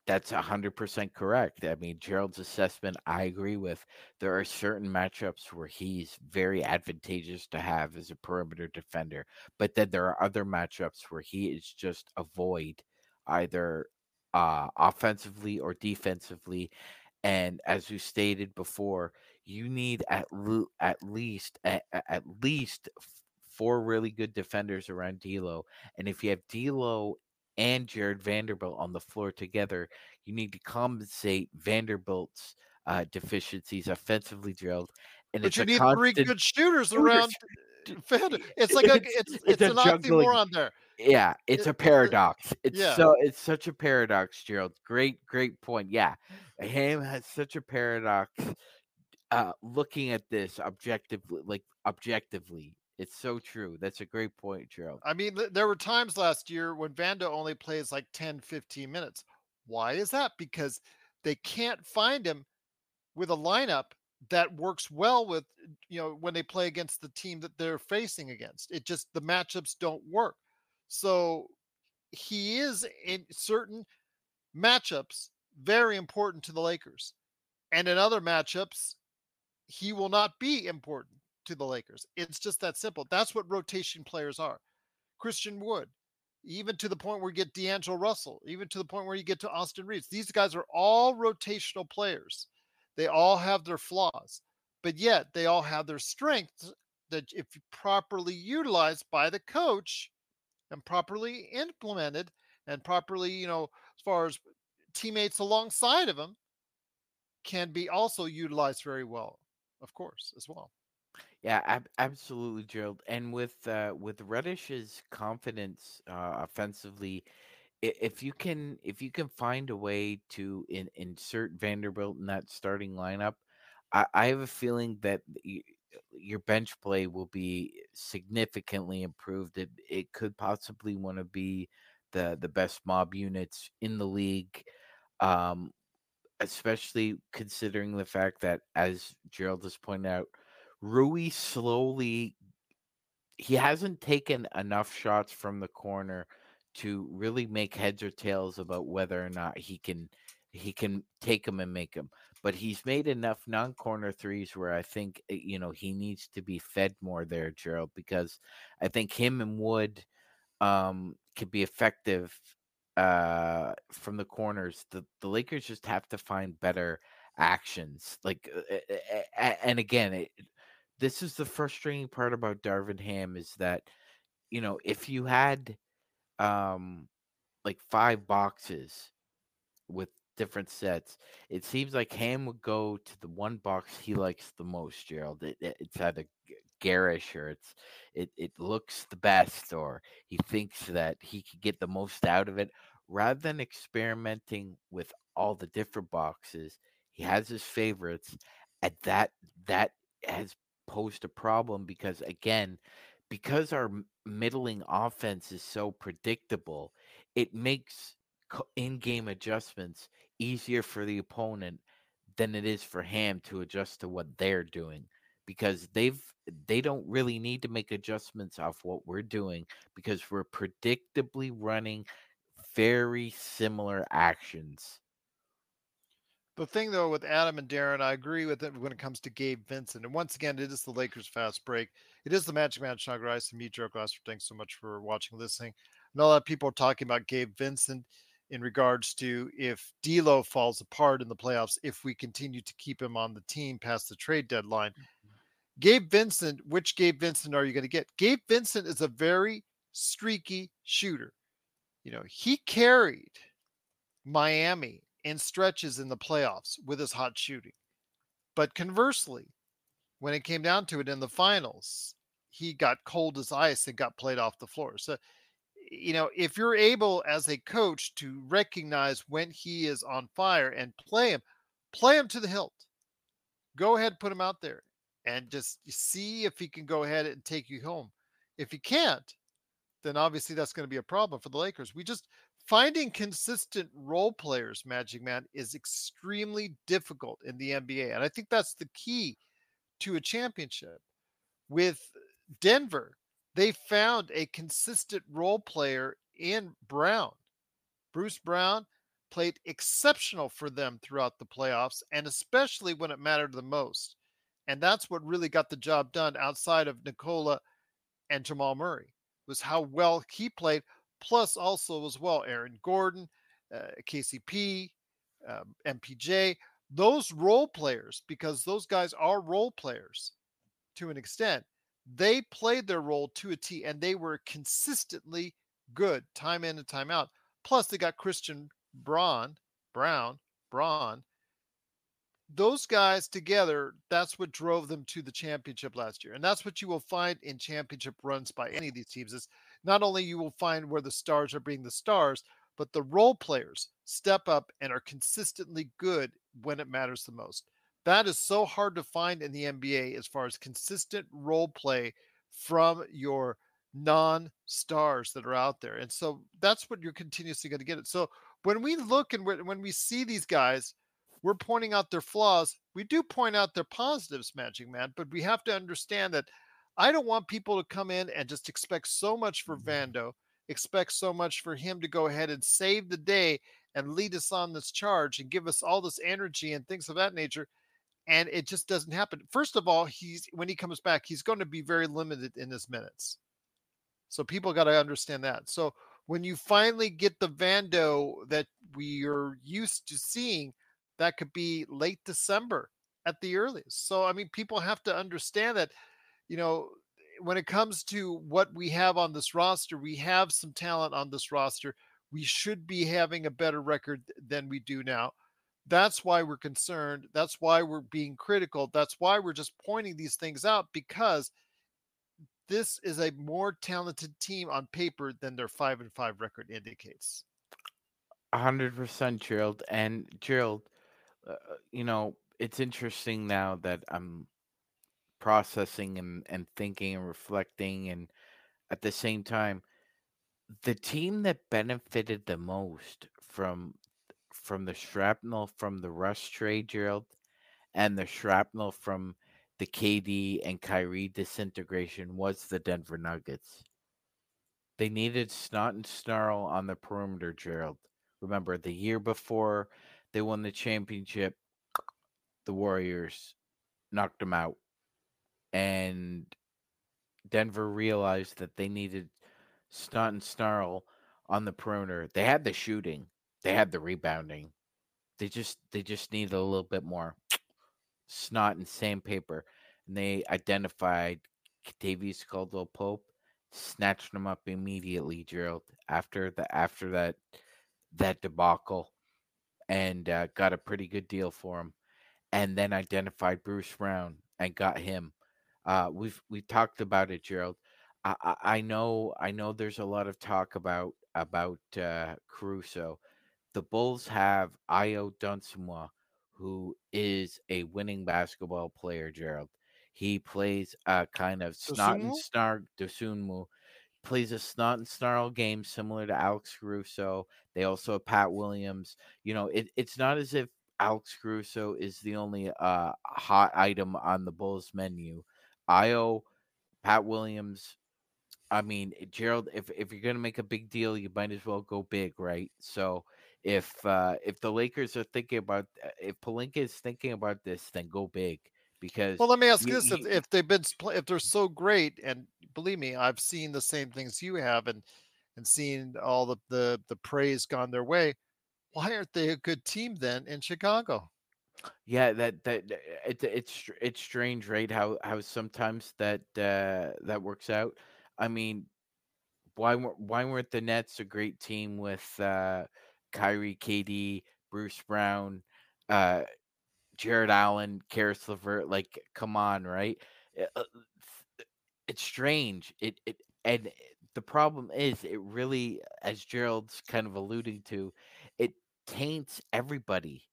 that's 100% correct. I mean, Gerald's assessment, I agree with. There are certain matchups where he's very advantageous to have as a perimeter defender, but then there are other matchups where he is just a void, either uh, offensively or defensively. And as we stated before, you need at, at least at, at least four really good defenders around D'Lo. And if you have D'Lo and Jarred Vanderbilt on the floor together, you need to compensate Vanderbilt's uh, deficiencies offensively Gerald. And But you need three good shooters shooters. around. (laughs) It's like a It's- it's it's an juggling- oxymoron there. yeah, it's it- a paradox. It's yeah. so it's such a paradox, Gerald. Great, great point. Yeah, Ham has such a paradox. Uh, looking at this objectively, like objectively, it's so true. That's a great point, Gerald. I mean, there were times last year when Vando only plays like 10, 15 minutes. Why is that? Because they can't find him with a lineup that works well with, you know, when they play against the team that they're facing against. It just, the matchups don't work. So he is in certain matchups very important to the Lakers. And in other matchups, he will not be important to the Lakers. It's just that simple. That's what rotation players are. Christian Wood, even to the point where you get D'Angelo Russell, even to the point where you get to Austin Reaves. These guys are all rotational players. They all have their flaws, but yet they all have their strengths that, if properly utilized by the coach and properly implemented and properly, you know, as far as teammates alongside of them, can be also utilized very well, of course, as well. Yeah, ab- absolutely, Gerald. And with uh, with Reddish's confidence uh, offensively, if you can if you can find a way to in, insert Vanderbilt in that starting lineup, I, I have a feeling that your bench play will be significantly improved. It it could possibly want to be the the best mob units in the league. Um, especially considering the fact that, as Gerald has pointed out, Rui slowly he hasn't taken enough shots from the corner to really make heads or tails about whether or not he can he can take them and make them. But he's made enough non-corner threes where I think eh, you know he needs to be fed more there, Gerald, because I think him and Wood um, could be effective uh, from the corners. The the Lakers just have to find better actions. Like, uh, and again, it, this is the frustrating part about Darvin Ham is that you know if you had um like five boxes with different sets. It seems like Ham would go to the one box he likes the most, Gerald. It, it, it's either garish or it's it, it looks the best or he thinks that he could get the most out of it rather than experimenting with all the different boxes he has his favorites and that that has posed a problem because again because our middling offense is so predictable it makes in-game adjustments easier for the opponent than it is for Ham to adjust to what they're doing because they've they don't really need to make adjustments off what we're doing because we're predictably running very similar actions. The thing though with Adam and Darren, I agree with it when it comes to Gabe Vincent. And once again, it is the Lakers fast break. It is the Magic Man Sean Grice and me, Joe Glasser. Thanks so much for watching, listening. And a lot of people are talking about Gabe Vincent in regards to if D'Lo falls apart in the playoffs, if we continue to keep him on the team past the trade deadline. Mm-hmm. Gabe Vincent, which Gabe Vincent are you going to get? Gabe Vincent is a very streaky shooter. You know, he carried Miami in stretches in the playoffs with his hot shooting. But conversely, when it came down to it in the finals, he got cold as ice and got played off the floor. So you know, if you're able as a coach to recognize when he is on fire and play him, play him to the hilt. Go ahead, put him out there and just see if he can go ahead and take you home. If he can't, then obviously that's going to be a problem for the Lakers. We just finding consistent role players, Magic Man, is extremely difficult in the NBA. And I think that's the key to a championship. With Denver, they found a consistent role player in Brown. Bruce Brown played exceptional for them throughout the playoffs, and especially when it mattered the most. And that's what really got the job done outside of Nikola and Jamal Murray was how well he played, plus also as well Aaron Gordon, uh, KCP, um, MPJ, those role players, because those guys are role players to an extent they played their role to a T and they were consistently good time in and time out. Plus, they got Christian Braun, Brown, Braun. Those guys together, that's what drove them to the championship last year. And that's what you will find in championship runs by any of these teams is not only you will find where the stars are being the stars, but the role players step up and are consistently good when it matters the most. That is so hard to find in the NBA as far as consistent role play from your non stars that are out there. And so that's what you're continuously going to get it. So when we look and when we see these guys, we're pointing out their flaws. We do point out their positives, Magic Man, but we have to understand that I don't want people to come in and just expect so much for mm-hmm. Vando, expect so much for him to go ahead and save the day and lead us on this charge and give us all this energy and things of that nature and it just doesn't happen. First of all, he's when he comes back, he's going to be very limited in his minutes. So people got to understand that. So when you finally get the Vando that we are used to seeing, that could be late December at the earliest. So I mean, people have to understand that, you know, when it comes to what we have on this roster, we have some talent on this roster. We should be having a better record than we do now. That's why we're concerned. That's why we're being critical. That's why we're just pointing these things out because this is a more talented team on paper than their five and five record indicates. hundred percent, Gerald. And Gerald, uh, uh, you know, it's interesting now that I'm processing and, and thinking and reflecting and at the same time the team that benefited the most from from the shrapnel from the Russ trade, Gerald, and the shrapnel from the KD and Kyrie disintegration was the Denver Nuggets. They needed snot and snarl on the perimeter, Gerald. Remember, the year before they won the championship, the Warriors knocked them out. And Denver realized that they needed snot and snarl on the perimeter. They had the shooting, they had the rebounding. They just they just needed a little bit more snot and sandpaper. And they identified Kentavious Caldwell Pope, snatched him up immediately, Gerald, after the after that that debacle, and uh, got a pretty good deal for him. And then identified Bruce Brown and got him. Uh, we've we talked about it, Gerald. I, I, I know I know there's a lot of talk about about uh, Caruso. The Bulls have Ayo Dosunmu, who is a winning basketball player, Gerald. He plays a kind of snot and Dosunmu? snarl Dosunmu plays a snot and snarl game similar to Alex Caruso. They also have Pat Williams. You know, it, it's not as if Alex Caruso is the only uh, hot item on the Bulls menu. Ayo, Pat Williams. I mean, Gerald, if if you're gonna make a big deal, you might as well go big, right? So if uh if the Lakers are thinking about uh, if Pelinka is thinking about this, then go big because Well, let me ask you- this: if, if they've been if they're so great, and believe me, I've seen the same things you have, and and seen all the the the praise gone their way. Why aren't they a good team then in Chicago? Yeah, that that it, it's it's strange, right? How how sometimes that uh, that works out. I mean, why weren't why weren't the Nets a great team with uh, Kyrie, KD, Bruce Brown, uh, Jarrett Allen, Caris LeVert? Like, come on, right? Uh, uh, It's strange. It it and the problem is, it really, as Gerald's kind of alluding to, it taints everybody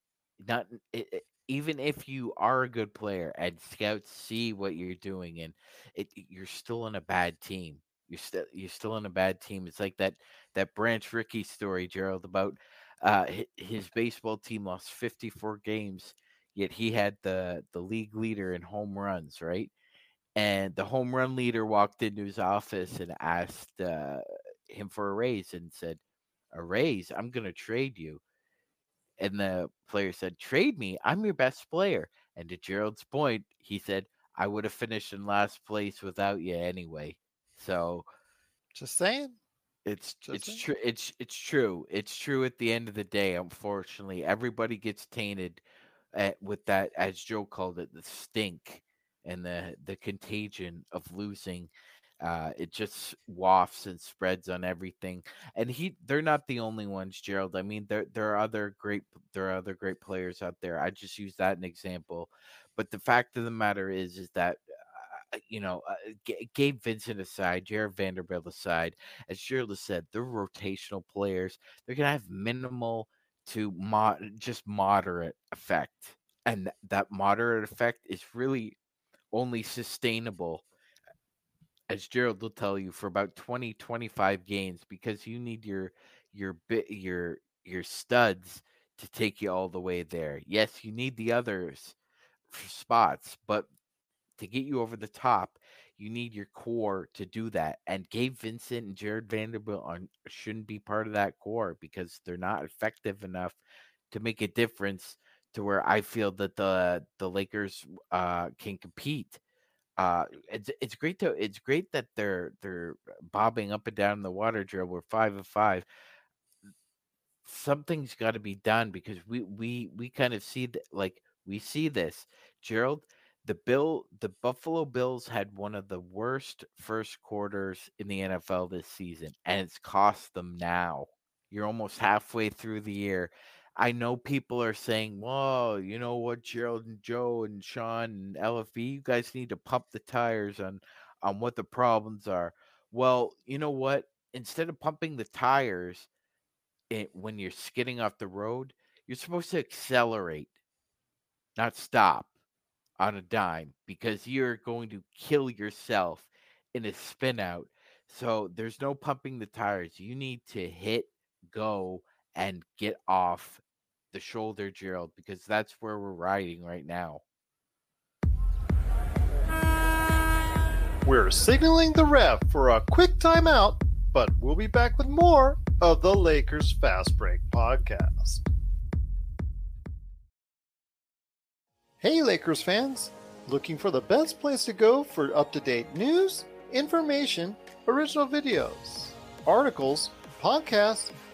not it, even if you are a good player and scouts see what you're doing and it you're still in a bad team. You're still you're still in a bad team. It's like that that branch rickey story gerald about uh his baseball team lost 54 games yet he had the the league leader in home runs right? And the home run leader walked into his office and asked uh, him for a raise and said a raise? I'm going to trade you and the player said, Trade me. I'm your best player. And to Gerald's point, he said, I would have finished in last place without you anyway. So Just saying. it's Just it's true it's it's true. It's true at the end of the day, unfortunately. Everybody gets tainted at, with that, as Joe called it, the stink and the the contagion of losing. Uh, it just wafts and spreads on everything and he they're not the only ones gerald i mean there there are other great there are other great players out there i just use that an example but the fact of the matter is is that uh, you know uh, gabe vincent aside jarred vanderbilt aside as gerald has said they're rotational players they're gonna have minimal to mo- just moderate effect and th- that moderate effect is really only sustainable as Gerald will tell you, for about 20, 25 games because you need your your bit your your studs to take you all the way there. Yes, you need the others spots, but to get you over the top, you need your core to do that. And Gabe Vincent and Jarred Vanderbilt shouldn't be part of that core because they're not effective enough to make a difference to where I feel that the the Lakers uh, can compete uh it's it's great to it's great that they're they're bobbing up and down in the water Gerald we're five of five. Something's got to be done because we we we kind of see that like we see this. Gerald the bill the buffalo bills had one of the worst first quarters in the nfl this season and it's cost them now. You're almost halfway through the year I know people are saying, "Whoa, you know what, Gerald and Joe and Sean and LFB, you guys need to pump the tires on on what the problems are." Well, you know what? Instead of pumping the tires it, when you're skidding off the road, you're supposed to accelerate, not stop. on a dime because you're going to kill yourself in a spin out. So there's no pumping the tires. You need to hit go and get off the shoulder, Gerald, because that's where we're riding right now. We're signaling the ref for a quick timeout, but we'll be back with more of the Lakers Fast Break podcast. Hey, Lakers fans! Looking for the best place to go for up to date news, information, original videos, articles, podcasts,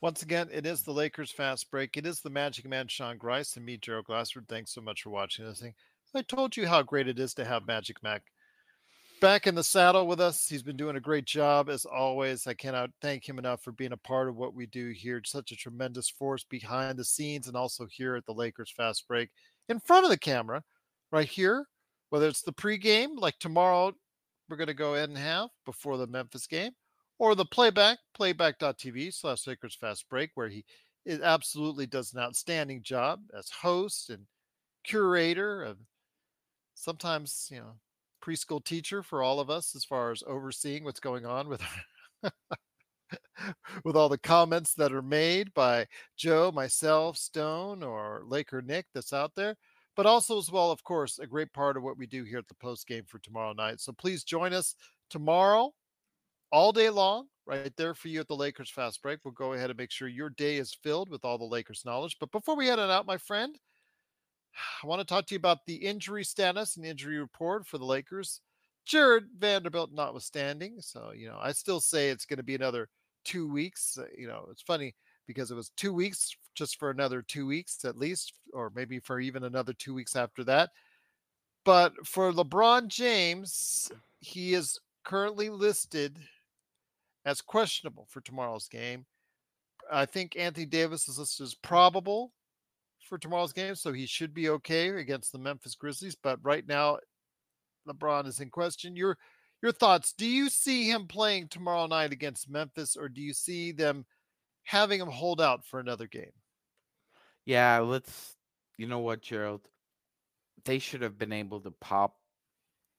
Once again, it is the Lakers fast break. It is the Magic Man Sean Grice and me, Gerald Glassford. Thanks so much for watching this thing. I told you how great it is to have Magic Man back in the saddle with us. He's been doing a great job as always. I cannot thank him enough for being a part of what we do here. Such a tremendous force behind the scenes and also here at the Lakers Fast Break in front of the camera, right here. Whether it's the pregame, like tomorrow, we're going to go ahead and have before the Memphis game, or the playback, playback.tv slash Lakers Fast Break, where he it absolutely does an outstanding job as host and curator and sometimes, you know, preschool teacher for all of us as far as overseeing what's going on with (laughs) with all the comments that are made by Joe, myself, Stone, or Laker Nick that's out there. But also as well, of course, a great part of what we do here at the post game for tomorrow night. So please join us tomorrow all day long, right there for you at the Lakers Fast Break. We'll go ahead and make sure your day is filled with all the Lakers knowledge. But before we head on out, my friend, (sighs) I want to talk to you about the injury status and injury report for the Lakers. Jarred Vanderbilt notwithstanding. So, you know, I still say it's going to be another two weeks. Uh, you know, it's funny because it was two weeks just for another two weeks at least, or maybe for even another two weeks after that. But for LeBron James, he is currently listed as questionable for tomorrow's game. I think Anthony Davis is listed as probable for tomorrow's game, so he should be okay against the Memphis Grizzlies. But right now, LeBron is in question. Your your thoughts? Do you see him playing tomorrow night against Memphis, or do you see them having him hold out for another game? Yeah, let's. You know what, Gerald? They should have been able to pop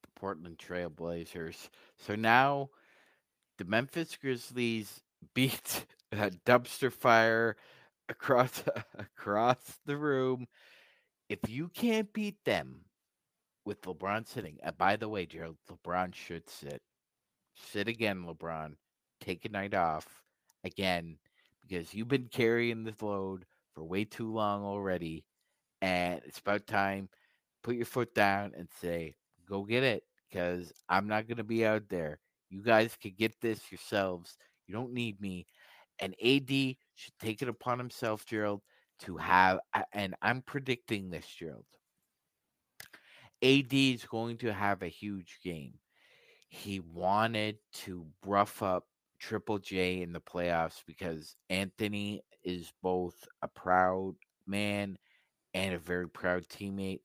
the Portland Trailblazers. So now the Memphis Grizzlies (laughs) beat a dumpster fire across (laughs) across the room. If you can't beat them with LeBron sitting, by the way, Gerald, LeBron should sit. Sit again, LeBron. Take a night off again because you've been carrying this load for way too long already. And it's about time. Put your foot down and say, go get it because I'm not going to be out there. You guys can get this yourselves. You don't need me. And AD should take it upon himself, Gerald, to have, and I'm predicting this, Gerald. AD is going to have a huge game. He wanted to rough up Triple J in the playoffs because Anthony is both a proud man and a very proud teammate.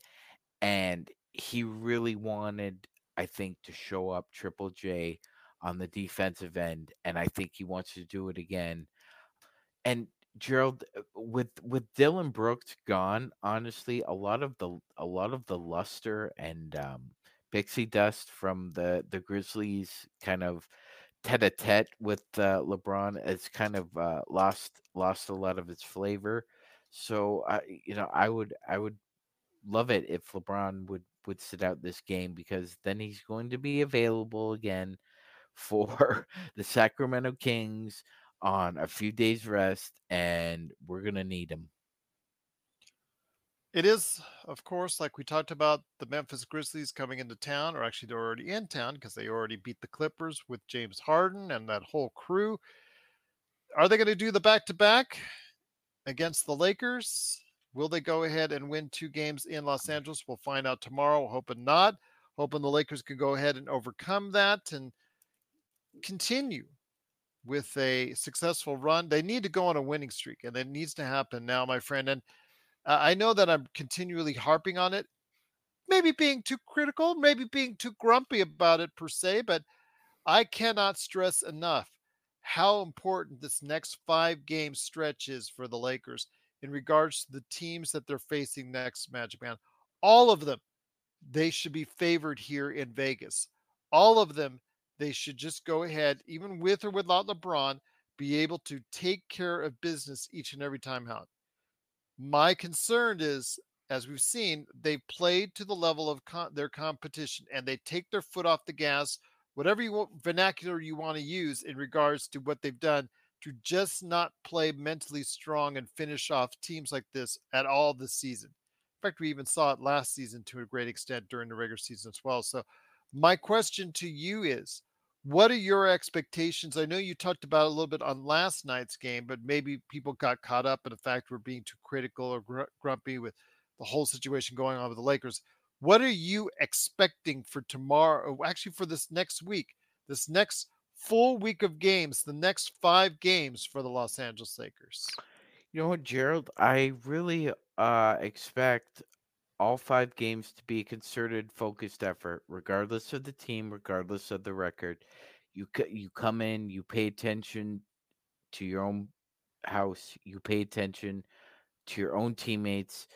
And he really wanted, I think, to show up Triple J on the defensive end. And I think he wants to do it again. And Gerald, uh, with with Dillon Brooks gone, honestly, a lot of the a lot of the luster and um, pixie dust from the the Grizzlies kind of tete-a-tete with uh, LeBron has kind of uh, lost lost a lot of its flavor. So I, you know, I would I would love it if LeBron would would sit out this game because then he's going to be available again for (laughs) the Sacramento Kings on a few days rest and we're to need him. It is, of course, like we talked about the Memphis Grizzlies coming into town, or actually they're already in town because they already beat the Clippers with James Harden and that whole crew. Are they going to do the back to back against the Lakers? Will they go ahead and win two games in Los Angeles? We'll find out tomorrow. Hoping not. hoping the Lakers can go ahead and overcome that and continue with a successful run. They need to go on a winning streak, and it needs to happen now, my friend. And I know that I'm continually harping on it, maybe being too critical, maybe being too grumpy about it per se, but I cannot stress enough how important this next five game stretch is for the Lakers in regards to the teams that they're facing next, Magic Man. All of them, they should be favored here in Vegas. All of them, they should just go ahead, even with or without LeBron, be able to take care of business each and every time out. My concern is, as we've seen, they've played to the level of con- their competition and they take their foot off the gas, whatever you want, vernacular you want to use in regards to what they've done to just not play mentally strong and finish off teams like this at all this season. In fact, we even saw it last season to a great extent during the regular season as well. So, my question to you is what are your expectations? I know you talked about a little bit on last night's game, but maybe people got caught up in the fact we're being too critical or gr- grumpy with the whole situation going on with the Lakers. What are you expecting for tomorrow? Actually, for this next week, this next full week of games, the next five games for the Los Angeles Lakers. You know what, Gerald? I really uh, expect all five games to be a concerted, focused effort, regardless of the team, regardless of the record. You you come in, you pay attention to your own house, you pay attention to your own teammates.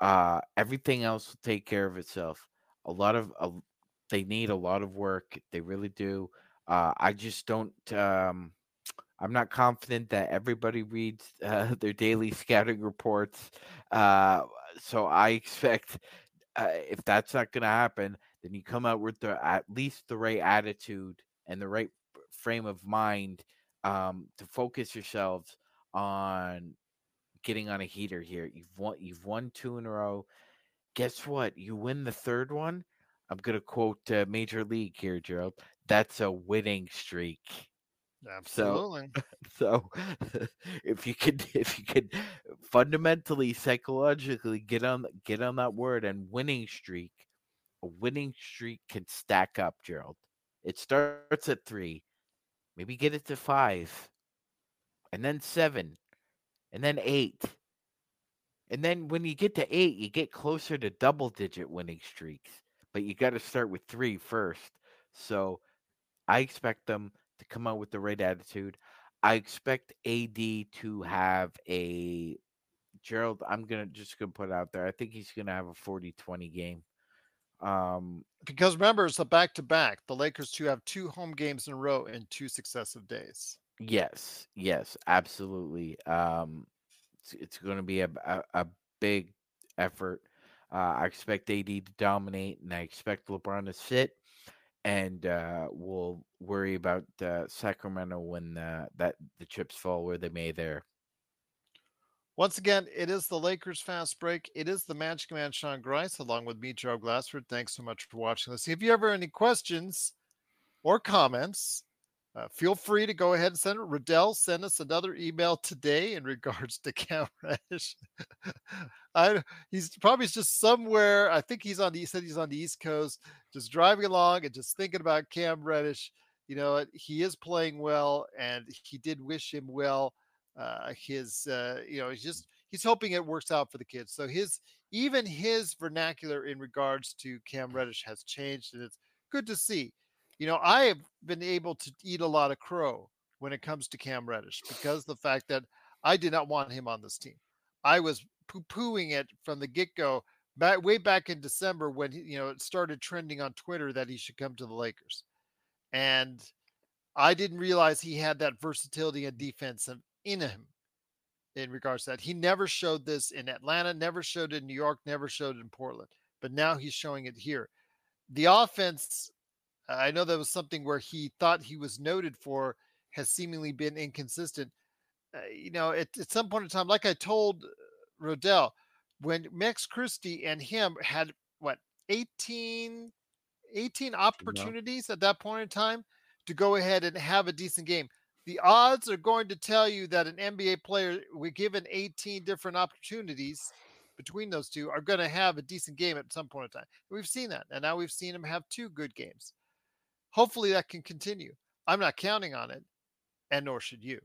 Uh, everything else will take care of itself. A lot of they need a lot of work. They really do. Uh, I just don't. Um, I'm not confident that everybody reads uh, (laughs) their daily scouting reports. Uh, so I expect uh, if that's not going to happen, then you come out with the at least the right attitude and the right frame of mind um, to focus yourselves on getting on a heater here. You've won. You've won two in a row. Guess what? You win the third one. I'm going to quote uh, Major League here, Gerald. That's a winning streak. Absolutely. (laughs) So, so (laughs) if you could, (laughs) if you could fundamentally, psychologically get on get on that word and winning streak, a winning streak can stack up, Gerald. It starts at three, maybe get it to five, and then seven, and then eight. And then when you get to eight, you get closer to double digit winning streaks. But you got to start with three first. So I expect them come out with the right attitude. I expect AD to have a Gerald. I'm gonna just gonna put out there. I think he's gonna have a 40-20 game. Um, because remember, it's a back to back. The Lakers two have two home games in a row in two successive days. Yes, yes, absolutely. Um, it's, it's going to be a, a, a big effort. Uh, I expect AD to dominate, and I expect LeBron to sit and uh, we'll worry about uh, Sacramento when uh, that the chips fall where they may there. Once again, it is the Lakers fast break. It is the Magic Man Sean Grice along with me, Joe Glassford. Thanks so much for watching this. If you ever any questions or comments, uh, feel free to go ahead and send it. Riddell send us another email today in regards to Cam (laughs) Reddish. I he's probably just somewhere. I think he's on the he said he's on the East Coast, just driving along and just thinking about Cam Reddish. You know, he is playing well, and he did wish him well. Uh, his, uh, you know, he's just he's hoping it works out for the kids. So his even his vernacular in regards to Cam Reddish has changed, and it's good to see. You know, I have been able to eat a lot of crow when it comes to Cam Reddish because the fact that I did not want him on this team. I was poo-pooing it from the get-go back way back in December when you know it started trending on Twitter that he should come to the Lakers. And I didn't realize he had that versatility and defense in him in regards to that. He never showed this in Atlanta, never showed it in New York, never showed it in Portland, but now he's showing it here. The offense I know that was something where he thought he was noted for has seemingly been inconsistent. Uh, you know, at, at some point in time, like I told Rodell, when Max Christie and him had what 18, 18 opportunities at that point in time to go ahead and have a decent game. The odds are going to tell you that an NBA player, we given 18 different opportunities, between those two are going to have a decent game at some point in time. We've seen that, and now we've seen him have two good games. Hopefully, that can continue. I'm not counting on it, and nor should you.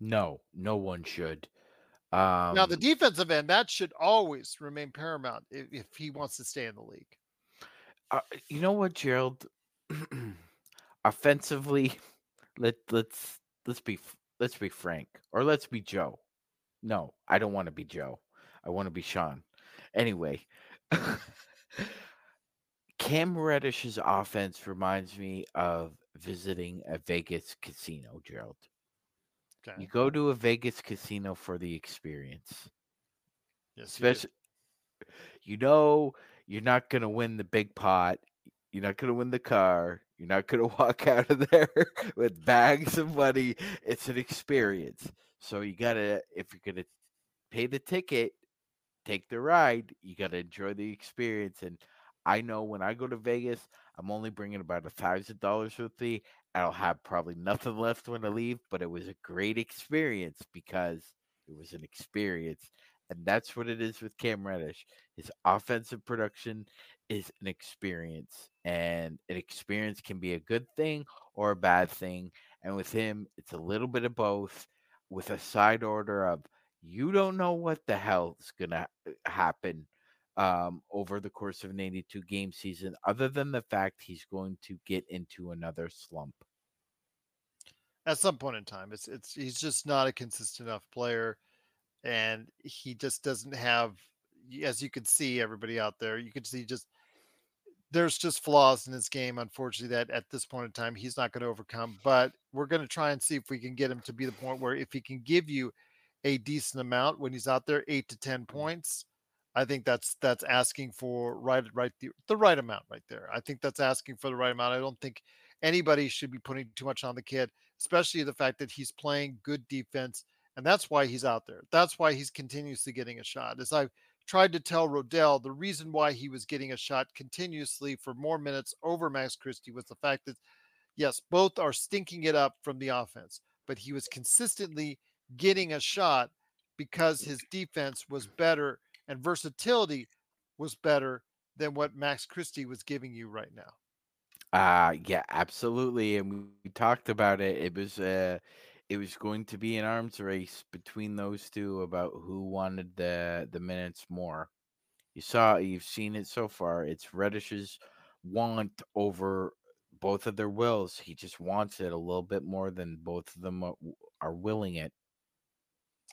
No, no one should. Um, now, the defensive end that should always remain paramount if, if he wants to stay in the league. uh, you know what, Gerald? (clears throat) Offensively, (laughs) let let's let's be let's be frank, or let's be Joe. No, I don't want to be Joe. I want to be Sean. Anyway, (laughs) Cam Reddish's offense reminds me of visiting a Vegas casino, Gerald. Okay. You go to a Vegas casino for the experience. Yes, you you know, you're not going to win the big pot. You're not going to win the car. You're not going (laughs) to walk out of there (laughs) with bags of money. It's an experience. So you got to, if you're going to pay the ticket, take the ride, you got to enjoy the experience. And I know when I go to Vegas, I'm only bringing about a thousand dollars with me. I'll have probably nothing (laughs) left when I leave, but it was a great experience because it was an experience. And that's what it is with Cam Reddish. His offensive production is an experience, and an experience can be a good thing or a bad thing. And with him, it's a little bit of both, with a side order of you don't know what the hell's going to uh, happen um, over the course of an 82 game season, other than the fact he's going to get into another slump. at some point in time. It's it's he's just not a consistent enough player, and he just doesn't have. As you can see, everybody out there, you can see just there's just flaws in his game. Unfortunately, that at this point in time he's not going to overcome. But we're going to try and see if we can get him to be the point where if he can give you a decent amount when he's out there, eight to ten points. I think that's that's asking for right right the, the right amount right there. I think that's asking for the right amount. I don't think anybody should be putting too much on the kid, especially the fact that he's playing good defense, and that's why he's out there. That's why he's continuously getting a shot. As I've tried to tell Rodell, the reason why he was getting a shot continuously for more minutes over Max Christie was the fact that yes, both are stinking it up from the offense, but he was consistently getting a shot because his defense was better and versatility was better than what Max Christie was giving you right now. Uh yeah, absolutely. And we, talked about it. It was uh it was going to be an arms race between those two about who wanted the the minutes more. You saw you've seen it so far. It's Reddish's want over both of their wills. He just wants it a little bit more than both of them are willing it.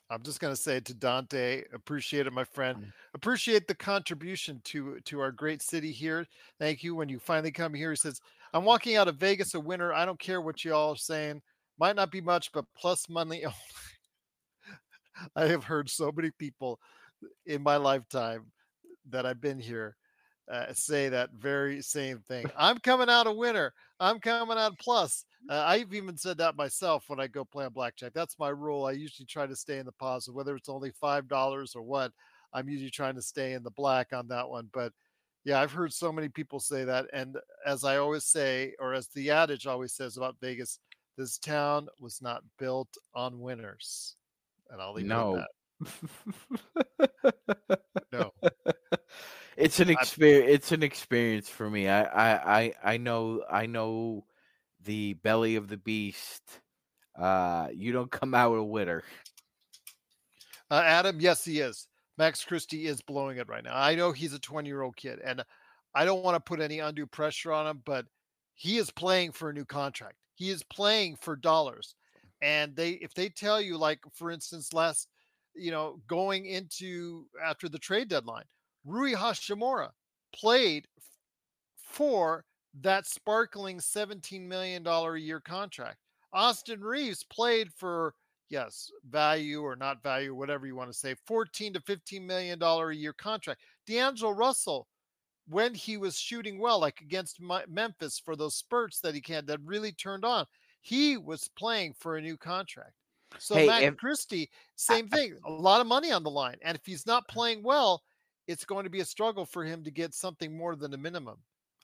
I'm just going to say to Dante, appreciate it, my friend. Mm. Appreciate the contribution to to our great city here. Thank you. When you finally come here, he says, "I'm walking out of Vegas a winner. I don't care what you all are saying. Might not be much, but plus money." (laughs) I have heard so many people in my lifetime that I've been here uh, say that very same thing. (laughs) I'm coming out a winner. I'm coming out plus. Uh, I've even said that myself when I go play on blackjack. That's my rule. I usually try to stay in the positive, whether it's only five dollars or what. I'm usually trying to stay in the black on that one. But yeah, I've heard so many people say that. And as I always say, or as the adage always says about Vegas, this town was not built on winners. And I'll leave it No. at that. No. (laughs) it's an experience. It's an experience for me. I, I, I, I know. I know the belly of the beast. Uh, you don't come out a winner. Uh, Adam, yes, he is. Max Christie is blowing it right now. I know he's a 20 year old kid, and I don't want to put any undue pressure on him, but he is playing for a new contract. He is playing for dollars. And they, if they tell you, like, for instance, last, you know, going into after the trade deadline, Rui Hachimura played for that sparkling $17 million a year contract. Austin Reaves played for yes, value or not value, whatever you want to say, 14 to 15 million dollar a year contract. D'Angelo Russell, when he was shooting well, like against Memphis for those spurts that he can that really turned on, he was playing for a new contract. So Hey, Matt if- Christie, same thing, a lot of money on the line, and if he's not uh-huh. playing well, it's going to be a struggle for him to get something more than a minimum.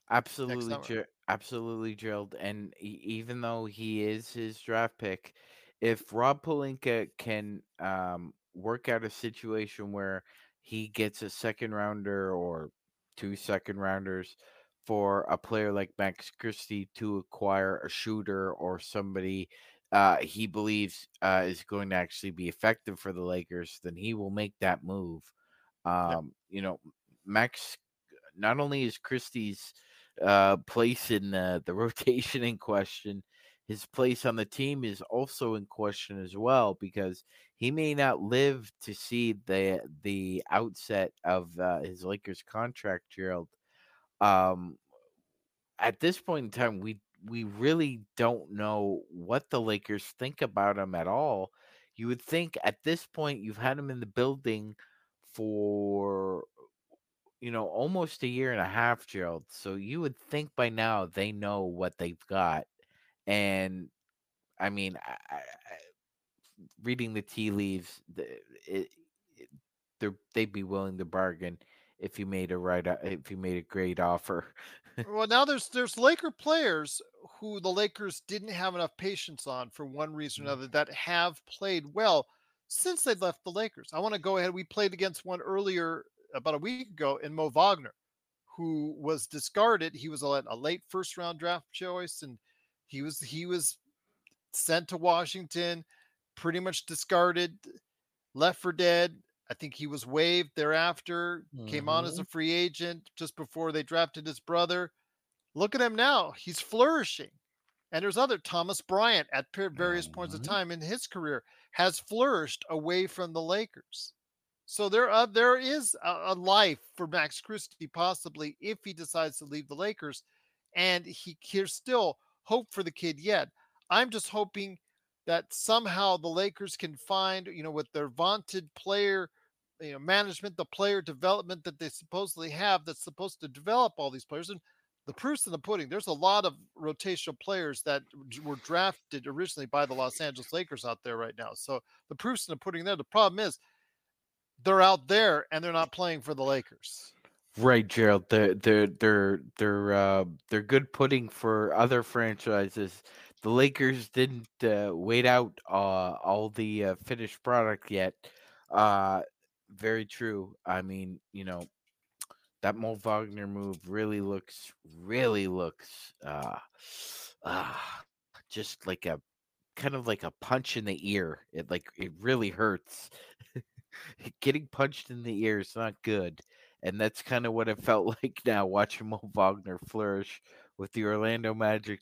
Absolutely. Ger- absolutely, Gerald. And e- even though he is his draft pick, if Rob Pelinka can um, work out a situation where he gets a second rounder or two second rounders for a player like Max Christie to acquire a shooter or somebody uh, he believes uh, is going to actually be effective for the Lakers, then he will make that move. Um, You know, Max, not only is Christie's uh, place in the, the (laughs) rotation in question, his place on the team is also in question as well because he may not live to see the the outset of uh, his Lakers contract, Gerald. Um, at this point in time, we we really don't know what the Lakers think about him at all. You would think at this point you've had him in the building for you know almost a year and a half, Gerald. So you would think by now they know what they've got, and I mean, I, I, reading the tea leaves, it, it, they're, they'd be willing to bargain if you made a right if you made a great offer. (laughs) well, now there's there's Laker players who the Lakers didn't have enough patience on for one reason or Mm. another that have played well since they left the Lakers. I want to go ahead. We played against one earlier about a week ago in Mo Wagner, who was discarded. He was a, a late first round draft choice, and he was he was sent to Washington, pretty much discarded, left for dead. I think he was waived thereafter, came on as a free agent just before they drafted his brother. Look at him now. He's flourishing. And there's other Thomas Bryant at various points of Mhm. time in his career has flourished away from the Lakers. So there, uh, there is a, a life for Max Christie possibly if he decides to leave the Lakers, and he there's still hope for the kid yet. I'm just hoping that somehow the Lakers can find, you know, with their vaunted player, you know, management, the player development that they supposedly have that's supposed to develop all these players. And the proof's in the pudding. There's a lot of rotational players that were drafted originally by the Los Angeles Lakers out there right now. So the proof's in the pudding there. The problem is they're out there and they're not playing for the Lakers. Right, Gerald. They're they're they're they're uh, they're good pudding for other franchises. The Lakers didn't uh, wait out uh, all the uh, finished product yet. Uh, very true. I mean, you know, that Mo Wagner move really looks really looks uh, uh, just like a kind of like a punch in the ear. It like it really hurts. (laughs) (laughs) Getting punched in the ear is not good and that's kind of what it felt (laughs) like now watching Mo Wagner flourish with the Orlando Magic,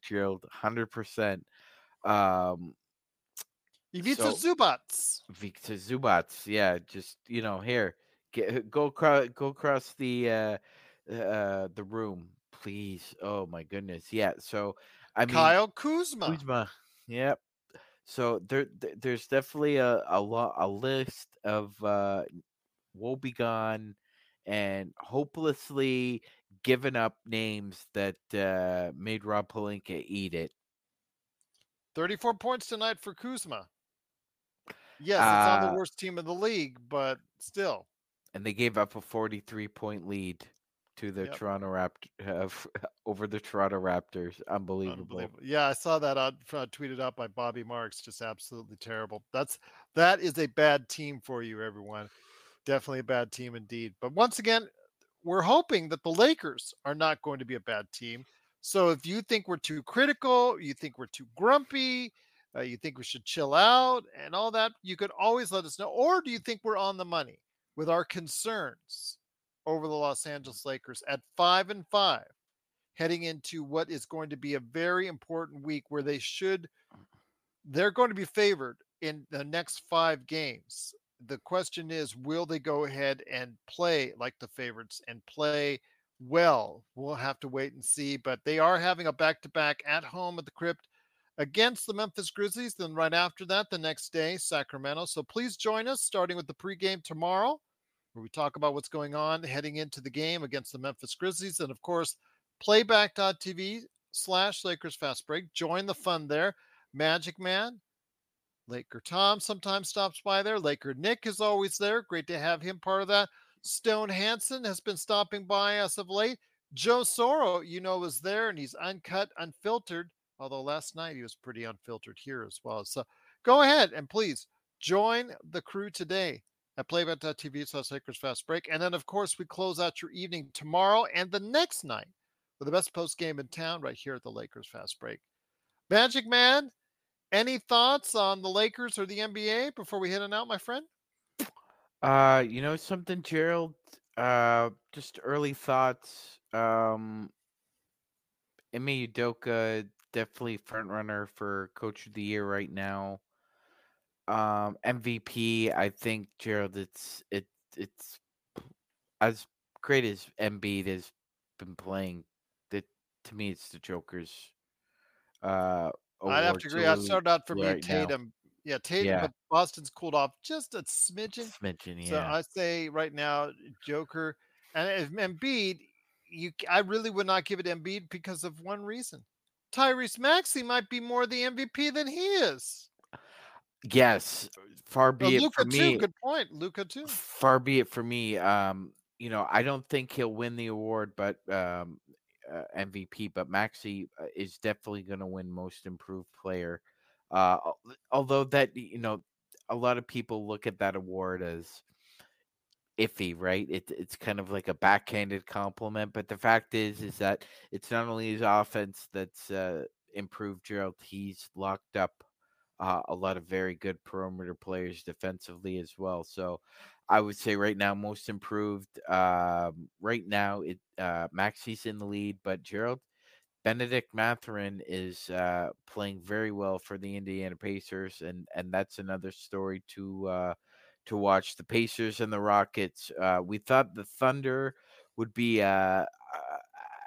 hundred percent. Um, Ivica So- Zubac. Victor Zubac, yeah, just you know, here, get go across, go across the uh, uh, the room, please. Oh my goodness, yeah. So I mean, Kyle Kuzma. Kuzma. Yep. So there, there's definitely a a, lo- a list of uh, woebegone and hopelessly given up names that uh, made Rob Pelinka eat it. 34 points tonight for Kuzma. Yes, it's on Uh, the worst team in the league, but still. And they gave up a 43 point lead to the Yep. Toronto Raptors (laughs) uh, over the Toronto Raptors. Unbelievable. Unbelievable. Yeah, I saw that on uh, tweeted out by Bobby Marks. Just absolutely terrible. That's that is a bad team for you, everyone. Definitely a bad team indeed. But once again, we're hoping that the Lakers are not going to be a bad team. So if you think we're too critical, you think we're too grumpy, uh, you think we should chill out and all that, you could always let us know. Or do you think we're on the money with our concerns over the Los Angeles Lakers at five and five? heading into what is going to be a very important week where they should they're going to be favored in the next five games. The question is will they go ahead and play like the favorites and play well? We'll have to wait and see but they are having a back-to-back at home at the crypt against the memphis grizzlies then right after that the next day sacramento. So please join us starting with the pregame tomorrow where we talk about what's going on heading into the game against the memphis grizzlies and of course playback.tv slash Lakers Fast Break. Join the fun there. Magic Man, Laker Tom sometimes stops by there. Laker Nick is always there. Great to have him part of that. Stone Hansen has been stopping by us of late. Joe Soro, you know, is there and he's uncut, unfiltered. Although last night he was pretty unfiltered here as well. So go ahead and please join the crew today. At playback.tv slash Lakers Fast Break. And then, of course, we close out your evening tomorrow and the next night with the best post game in town right here at the Lakers Fast Break. Magic Man, any thoughts on the Lakers or the NBA before we hit on out, my friend? Uh, you know something, Gerald? Uh, just early thoughts. Um, Ime Udoka definitely front runner for Coach of the Year right now. Um, MVP, I think Gerald, it's it it's as great as Embiid has been playing. That to me, it's the Joker's. Uh, I'd have to agree. I started out for me right now. Tatum. Yeah, Tatum, Yeah. but Boston's cooled off just a smidgen. Smidgen, yeah. So. I say right now, Joker and if Embiid, you I really would not give it Embiid because of one reason. Tyrese Maxey might be more the MVP than he is. Yes, far be it Luka for too. me. Good point. Luka too. far be it for me. Um, you know, I don't think he'll win the award, but um, uh, MVP. But Maxey uh, is definitely going to win Most Improved Player. Uh, although that you know, a lot of people look at that award as iffy, right? It, it's kind of like a backhanded compliment. But the fact is, is that it's not only his offense that's uh, improved. Gerald, he's locked up uh, a lot of very good perimeter players defensively as well. So I would say right now most improved. Um, right now it uh, Maxey's in the lead, but Gerald Bennedict Mathurin is uh, playing very well for the Indiana Pacers, and and that's another story to uh, to watch. The Pacers and the Rockets. Uh, we thought the Thunder would be uh, uh,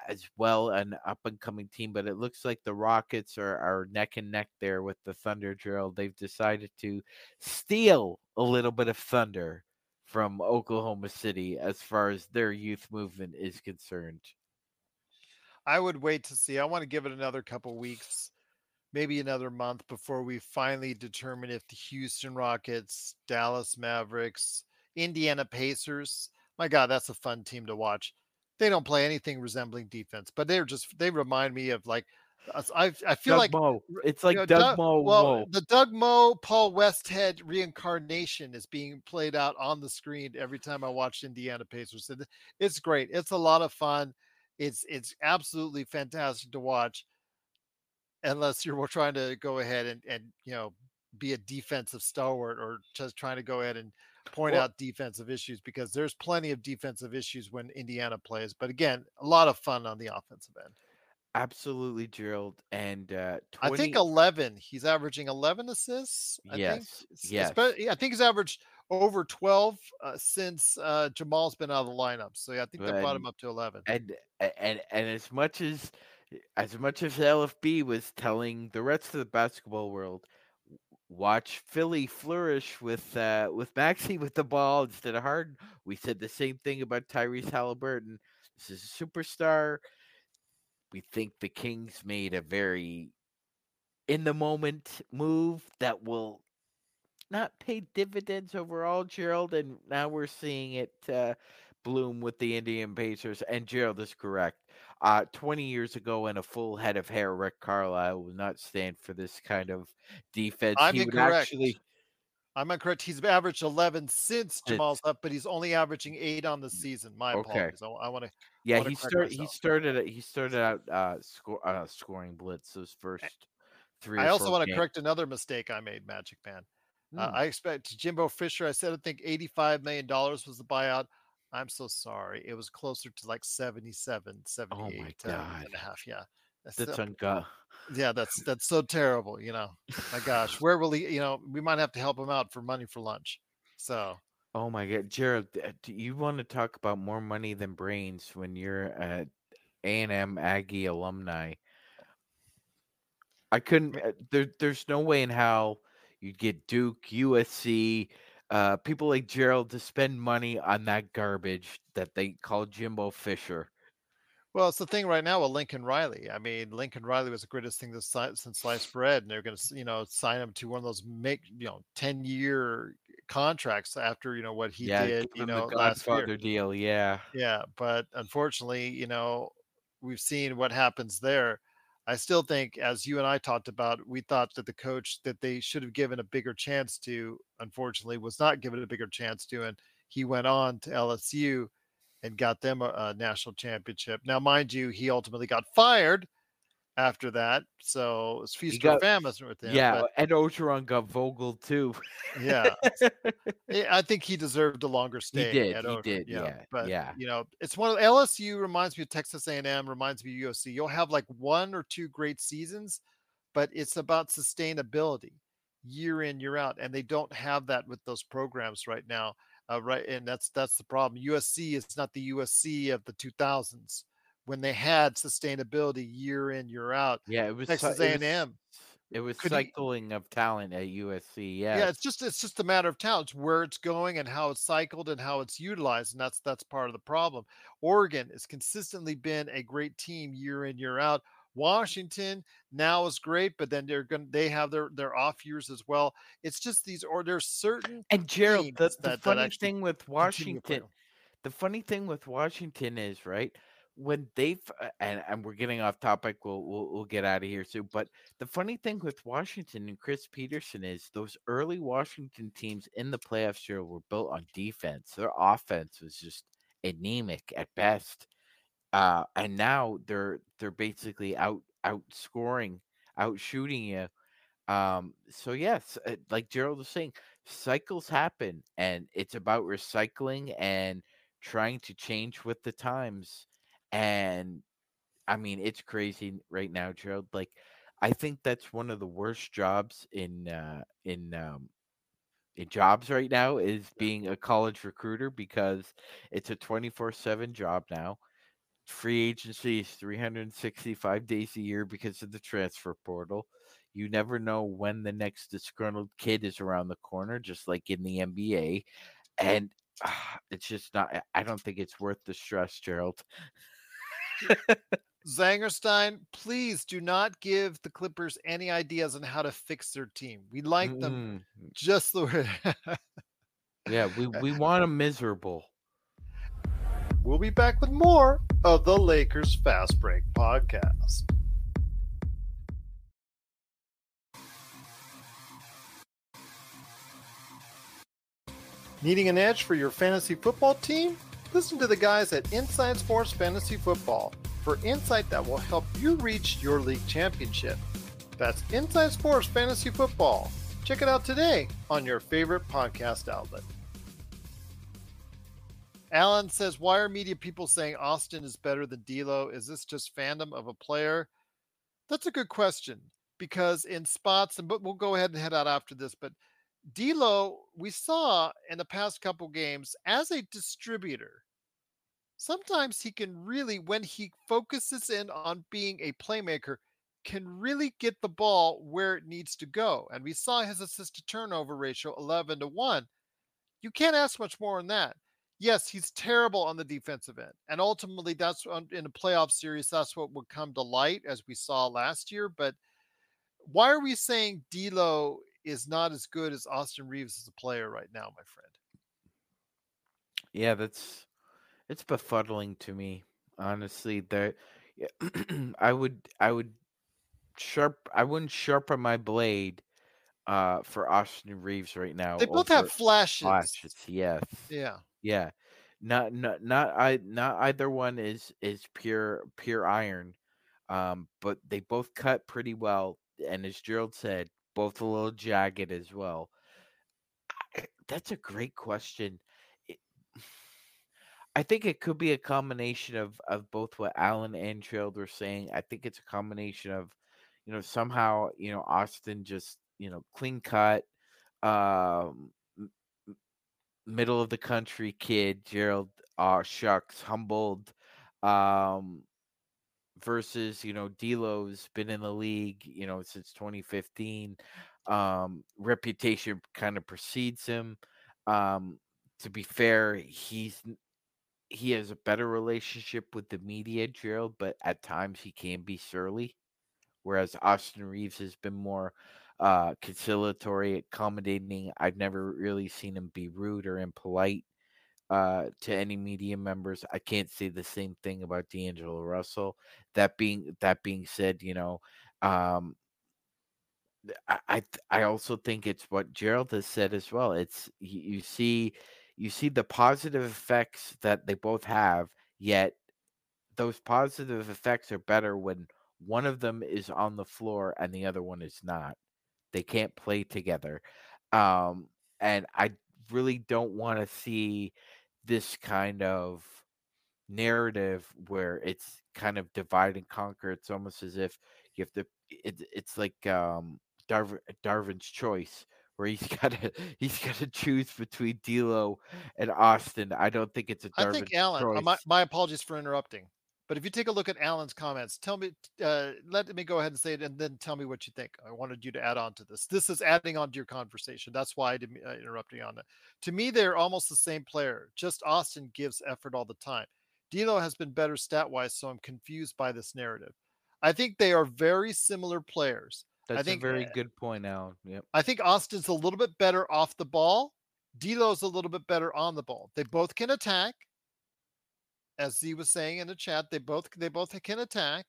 as well an up and coming team, but it looks like the Rockets are, are neck and neck there with the Thunder. drill. they've decided to steal a little bit of thunder from Oklahoma City as far as their youth movement is concerned. I would wait to see. I want to give it another couple weeks, maybe another month before we finally determine if the Houston Rockets, Dallas Mavericks, Indiana Pacers. My God, that's a fun team to watch. They don't play anything resembling defense, but they're just they remind me of like I I feel Doug like Moe. It's like you know, Doug, Moe. Well, Moe. the Doug Moe, Paul Westhead reincarnation is being played out on the screen every time I watch Indiana Pacers. And it's great. It's a lot of fun. It's it's absolutely fantastic to watch. Unless you're trying to go ahead and and you know be a defensive stalwart or just trying to go ahead and point Well- out defensive issues because there's plenty of defensive issues when Indiana plays. But again, a lot of fun on the offensive end. Absolutely, Gerald. And uh, 20, I think 11. He's averaging 11 assists. I think. Yes, S- yes. yeah, I think he's averaged over 12 uh, since uh, Jamal's been out of the lineup. So yeah, I think that brought him up to 11. and and and as much as as much as LFB was telling the rest of the basketball world, watch Philly flourish with uh, with Maxey with the ball instead of Harden. We said the same thing about Tyrese Halliburton. This is a superstar. We think the Kings made a very in the moment move that will not pay dividends overall, Gerald. And now we're seeing it uh, bloom with the Indian Pacers. And Gerald is correct. Uh, 20 years ago, and a full head of hair, Rick Carlisle would not stand for this kind of defense. I'm he incorrect. actually. I'm incorrect. He's averaged 11 since Jamal's up, but he's only averaging eight on the season. My Okay. apologies. I, I want to. Yeah, he started. He started. He started out uh, score, uh, scoring blitz those first three. I also want to correct another mistake I made, Magic Man. Uh, Hmm. I expect Jimbo Fisher. I said I think 85 million dollars was the buyout. I'm so sorry. It was closer to like 77, 78 uh, God. and a half. Yeah. That's That's so- yeah, that's that's so terrible, you know. My gosh, where will he, you know, we might have to help him out for money for lunch. So, Oh my God, Jared, uh, do you want to talk about more money than brains when you're a A&M Aggie alumni? I couldn't. uh, There, there's no way in how you'd get Duke, USC, uh, people like Gerald to spend money on that garbage that they call Jimbo Fisher. well, it's the thing right now with Lincoln Riley. I mean, Lincoln Riley was the greatest thing this since sliced bread, and they're going to, you know, sign him to one of those make, you know, 10 year contracts after, you know, what he yeah, did, you know, the last year. Deal. Yeah, Yeah, but unfortunately, you know, we've seen what happens there. I still think, as you and I talked about, we thought that the coach that they should have given a bigger chance to, unfortunately, was not given a bigger chance to, and he went on to LSU and got them a, a national championship. Now, mind you, he ultimately got fired after that. So it's feast or got- famine with him. yeah, but and Orgeron got Vogel too. yeah. Yeah, (laughs) I think he deserved a longer stay. He did, he did, yeah, But yeah. you know, it's one of LSU reminds me of Texas A&M, reminds me of USC. You'll have like one or two great seasons, but it's about sustainability year in year out, and they don't have that with those programs right now. Uh, right, and that's that's the problem. USC is not the USC of the 2000s when they had sustainability year in year out. Yeah, it was Texas it was- A&M. It was Could he- cycling of talent at USC. Yeah, yeah it's just it's just a matter of talent it's where it's going and how it's cycled and how it's utilized and that's that's part of the problem oregon has consistently been a great team year in year out washington now is great but then they're going they have their their off years as well it's just these or there's certain and Gerald, the, the that- that funny actually thing with continue to play Washington, the funny thing with Washington is right when they've uh, and and we're getting off topic. We'll we'll, we'll get out of here soon. But the funny thing with Washington and Chris Petersen is those early Washington teams in the playoffs year were built on defense. Their offense was just anemic at best. Uh, and now they're they're basically out outscoring, out shooting you. Um, so yes, uh, like Gerald was saying, cycles happen, and it's about recycling and trying to change with the times. And I mean, it's crazy right now, Gerald. Like, I think that's one of the worst jobs in uh, in um, in jobs right now is being a college recruiter because it's a twenty four seven job now. Free agency is three hundred and sixty five days a year because of the transfer portal. You never know when the next disgruntled kid is around the corner, just like in the NBA. And ah, it's just not, I don't think it's worth the stress, Gerald. Zangerstein please do not give the clippers any ideas on how to fix their team we like them Mm-mm. just the way Yeah, we, we want them miserable. We'll be back with more of the Lakers Fast Break podcast. Needing an edge for your fantasy football team? Listen to the guys at Inside Sports Fantasy Football for insight that will help you reach your league championship. That's Inside Sports Fantasy Football. Check it out today on your favorite podcast outlet. Alan says, "Why are media people saying Austin is better than D'Lo? Is this just fandom of a player?" That's a good question because in spots, and but we'll go ahead and head out after this. But D'Lo, we saw in the past couple games as a distributor. Sometimes he can really, when he focuses in on being a playmaker, can really get the ball where it needs to go. And we saw his assist to turnover ratio 11 to 1. You can't ask much more than that yes, he's terrible on the defensive end. And ultimately, that's in a playoff series, that's what would come to light as we saw last year. But why are we saying D'Lo is not as good as Austin Reaves as a player right now, my friend? Yeah, that's it's befuddling to me, honestly. That (clears throat) I would I would sharp I wouldn't sharpen my blade uh for Austin Reaves right now. They both have flashes. flashes. Yes. Yeah. Yeah. Not not not I not either one is is pure pure iron. Um, but they both cut pretty well, and as Gerald said, both a little jagged as well. I- That's a great question. I think it could be a combination of of both what Alan and Gerald were saying. I think it's a combination of, you know, somehow you know Austin just you know clean cut, um, middle of the country kid. Gerald, uh, shucks, humbled. Um, versus you know D'Lo's been in the league you know since 2015 um reputation kind of precedes him um to be fair he's he has a better relationship with the media Gerald but at times he can be surly whereas Austin Reaves has been more uh conciliatory accommodating I've never really seen him be rude or impolite uh, to any media members. I can't say the same thing about D'Angelo Russell. That being that being said, you know, um, I I, I also think it's what Gerald has said as well. It's you, you see you see the positive effects that they both have, yet those positive effects are better when one of them is on the floor and the other one is not. They can't play together. Um, and I really don't want to see this kind of narrative where it's kind of divide and conquer. It's almost as if you have to. It, it's like um, Darvin, Darvin's choice, where he's (laughs) got to he's got to choose between D'Lo and Austin. I don't think it's a I think choice. Uh, my, my apologies for interrupting, but if you take a look at Alan's comments, tell me. Uh, let me go ahead and say it, and then tell me what you think. I wanted you to add on to this. This is adding on to your conversation. That's why I didn't uh, interrupt you on that. To me, they're almost the same player. Just Austin gives effort all the time. D'Lo has been better stat wise, so I'm confused by this narrative. I think they are very similar players. That's think, a very good point, Alan. Yep. I think Austin's a little bit better off the ball. D'Lo's a little bit better on the ball. They both can attack, as Z was saying in the chat. They both they both can attack.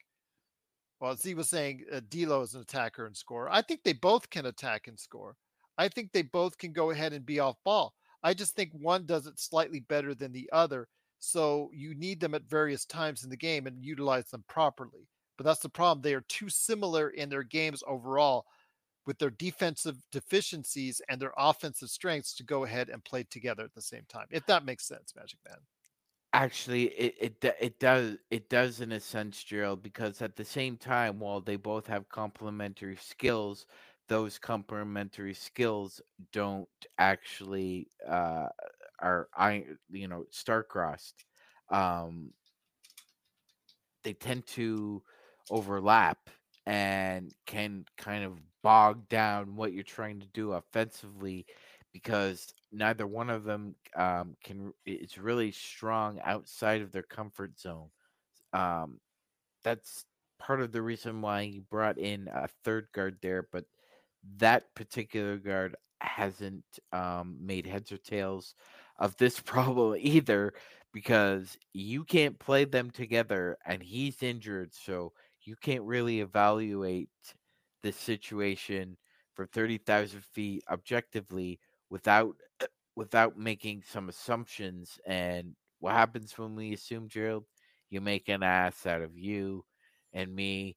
Well, Z was saying uh, D'Lo is an attacker and scorer. I think they both can attack and score. I think they both can go ahead and be off ball. I just think one does it slightly better than the other. So you need them at various times in the game and utilize them properly. But that's the problem. They are too similar in their games overall with their defensive deficiencies and their offensive strengths to go ahead and play together at the same time. If that makes sense, Magic Man. Actually, it it it does it does in a sense, Gerald, because at the same time, while they both have complementary skills, those complementary skills don't actually uh, are I you know star-crossed. Um, they tend to overlap and can kind of bog down what you're trying to do offensively because neither one of them um, can it's really strong outside of their comfort zone. Um, that's part of the reason why he brought in a third guard there, but that particular guard hasn't um, made heads or tails of this (laughs) problem either because you can't play them together and he's injured, so you can't really evaluate the situation for 30,000 feet objectively without (clears throat) without making some assumptions and what happens when we assume Gerald you make an ass out of you and me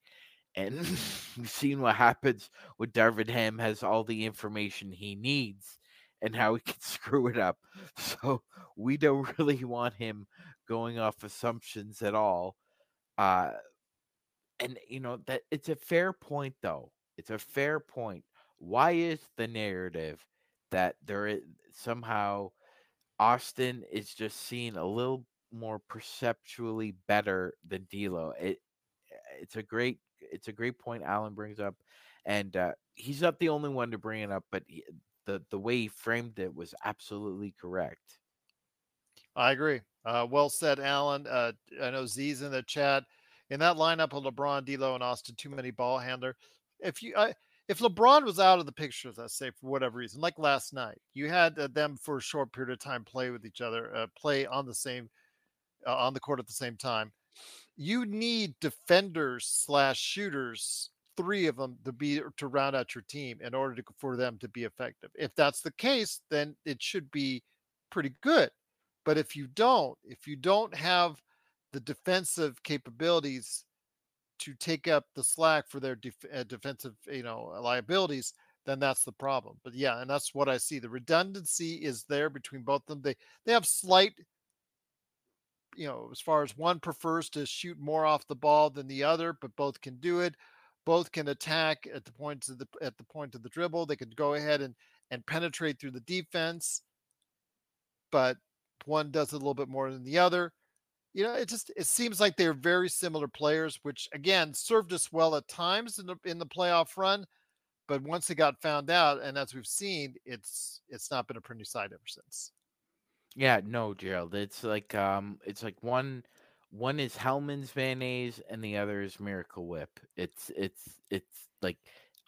and (laughs) we've seen what happens when Darvin Ham has all the information he needs and how he (laughs) can screw it up. (laughs) So we don't really want him going off assumptions at all. Uh and you know that it's a fair point though. It's a fair point. Why is the narrative that there is somehow Austin is just seen a little more perceptually better than D'Lo? It it's a great it's a great point Alan brings up, and uh, he's not the only one to bring it up, but he, the the way he framed it was absolutely correct. I agree. Uh, well said, Alan. Uh, I know Z's in the chat. In that lineup of LeBron, D'Lo, and Austin, too many ball handler. If you, I, if LeBron was out of the picture, let's say for whatever reason, like last night, you had uh, them for a short period of time play with each other, uh, play on the same, uh, on the court at the same time. You need defenders slash shooters, three of them to be to round out your team in order to, for them to be effective. If that's the case, then it should be pretty good. But if you don't, if you don't have the defensive capabilities to take up the slack for their def- uh, defensive, you know, liabilities, then that's the problem. But yeah, and that's what I see. The redundancy is there between both of them. They they have slight, you know, as far as one prefers to shoot more off the ball than the other, but both can do it. Both can attack at the point of the at the point of the dribble. They could go ahead and and penetrate through the defense, but one does it a little bit more than the other you know, it just it seems like they're very similar players, which again served us well at times in the in the playoff run. But once it got found out, and as we've seen, it's it's not been a pretty sight ever since. Yeah, no, Gerald. It's like um, it's like one one is Hellmann's mayonnaise and the other is Miracle Whip. It's it's it's like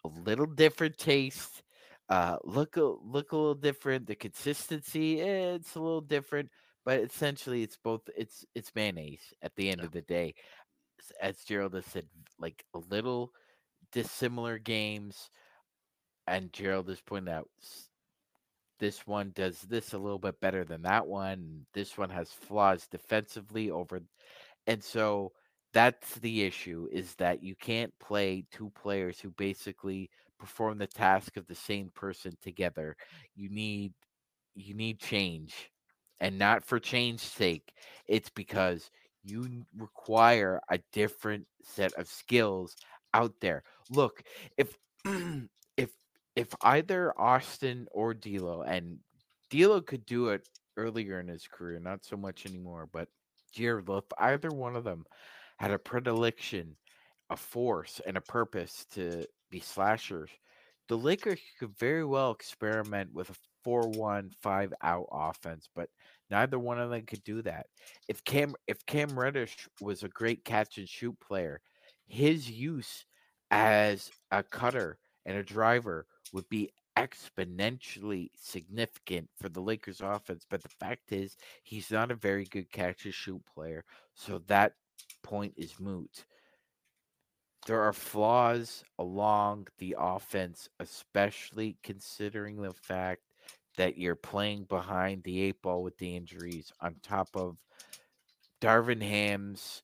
a little different taste. Uh, look a look a little different. The consistency, eh, it's a little different, but essentially it's both it's it's mayonnaise at the end Yeah. of the day. As Gerald has said, like a little dissimilar games, and Gerald has pointed out this one does this a little bit better than that one. This one has flaws defensively over, and so that's the issue is that you can't play two players who basically perform the task of the same person together. You need you need change and not for change's sake. It's because you require a different set of skills out there. Look, if (clears throat) if if either Austin or D'Lo and D'Lo could do it earlier in his career, not so much anymore, but Jared, if either one of them had a predilection, a force, and a purpose to be slashers, the Lakers could very well experiment with a 4 1 5 out offense, but neither one of them could do that. If Cam if Cam Reddish was a great catch and shoot player, his use as a cutter and a driver would be exponentially significant for the Lakers offense. But the fact is, he's not a very good catch and shoot player. So that point is moot. There are flaws along the offense, especially considering the fact that you're playing behind the eight ball with the injuries on top of Darvin Ham's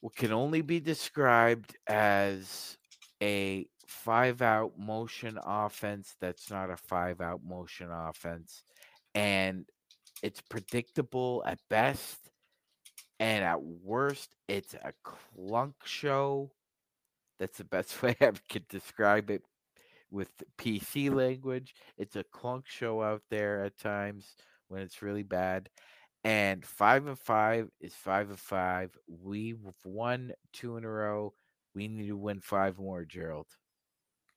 what can only be described as a five out motion offense that's not a five out motion offense and it's predictable at best and at worst it's a clunk show. That's the best (laughs) way i could describe it with pc language it's a clunk show out there at times when it's really bad and five and five is five and five we've won two in a row we need to win five more gerald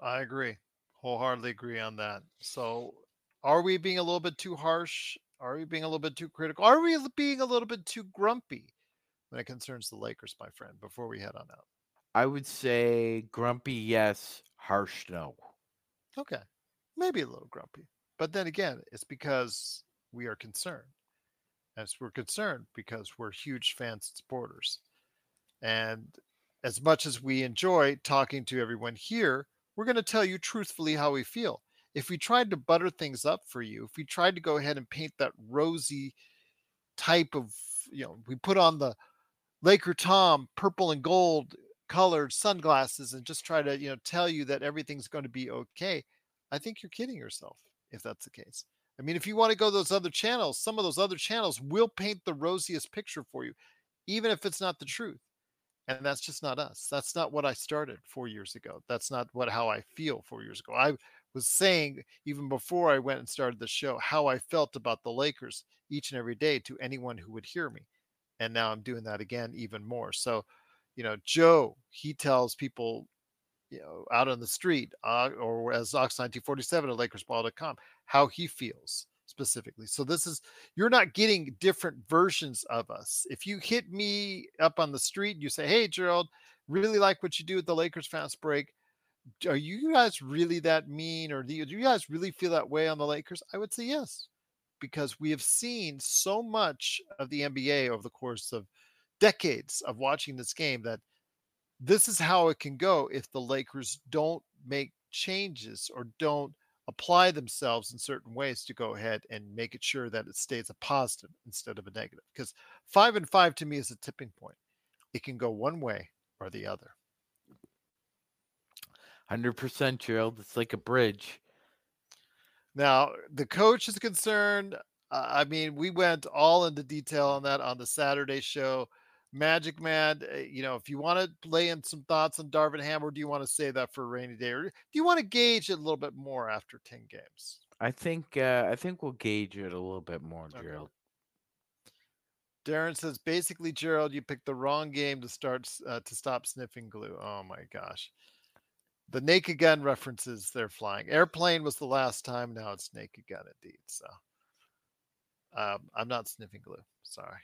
I agree. Wholeheartedly agree on that. So, are we being a little bit too harsh? Are we being a little bit too critical? Are we being a little bit too grumpy when it concerns the Lakers, my friend, before we head on out? I would say grumpy, yes. Harsh, no. Okay. Maybe a little grumpy. But then again, it's because we are concerned. As we're concerned because we're huge fans and supporters. And as much as we enjoy talking to everyone here, we're going to tell you truthfully how we feel. If we tried to butter things up for you, if we tried to go ahead and paint that rosy type of, you know, we put on the Laker Tom purple and gold colored sunglasses and just try to, you know, tell you that everything's going to be okay, I think you're kidding yourself if that's the case. I mean, if you want to go those other channels, some of those other channels will paint the rosiest picture for you, even if it's not the truth. And that's just not us. That's not what I started four years ago. That's not what how I feel four years ago. I was saying even before I went and started the show how I felt about the Lakers each and every day to anyone who would hear me. And now I'm doing that again even more. So, you know, Joe, he tells people, you know, out on the street, uh, or as Ox1947 at LakersBall.com, how he feels specifically. So this is you're not getting different versions of us. If you hit me up on the street and you say, "Hey, Gerald, really like what you do at the Lakers Fast Break," are you guys really that mean, or do you, do you guys really feel that way on the Lakers? I would say yes, because we have seen so much of the NBA over the course of decades of watching this game that this is how it can go if the Lakers don't make changes or don't apply themselves in certain ways to go ahead and make it sure that it stays a positive instead of a negative. Because five and five to me is a tipping point. It can go one way or the other. 100% Gerald. It's like a bridge. Now, the coach is concerned. Uh, I mean, we went all into detail on that on the Saturday show. Magic Man, uh, you know, if you want to lay in some thoughts on Darvin Ham, or do you want to save that for a rainy day, or do you want to gauge it a little bit more after 10 games? I think uh, I think we'll gauge it a little bit more, Okay. Gerald. Darren says basically, Gerald, you picked the wrong game to start uh, to stop sniffing glue. Oh my gosh, the Naked Gun references they're flying. Airplane was the last time. Now it's Naked Gun indeed. So um, I'm not sniffing glue. Sorry,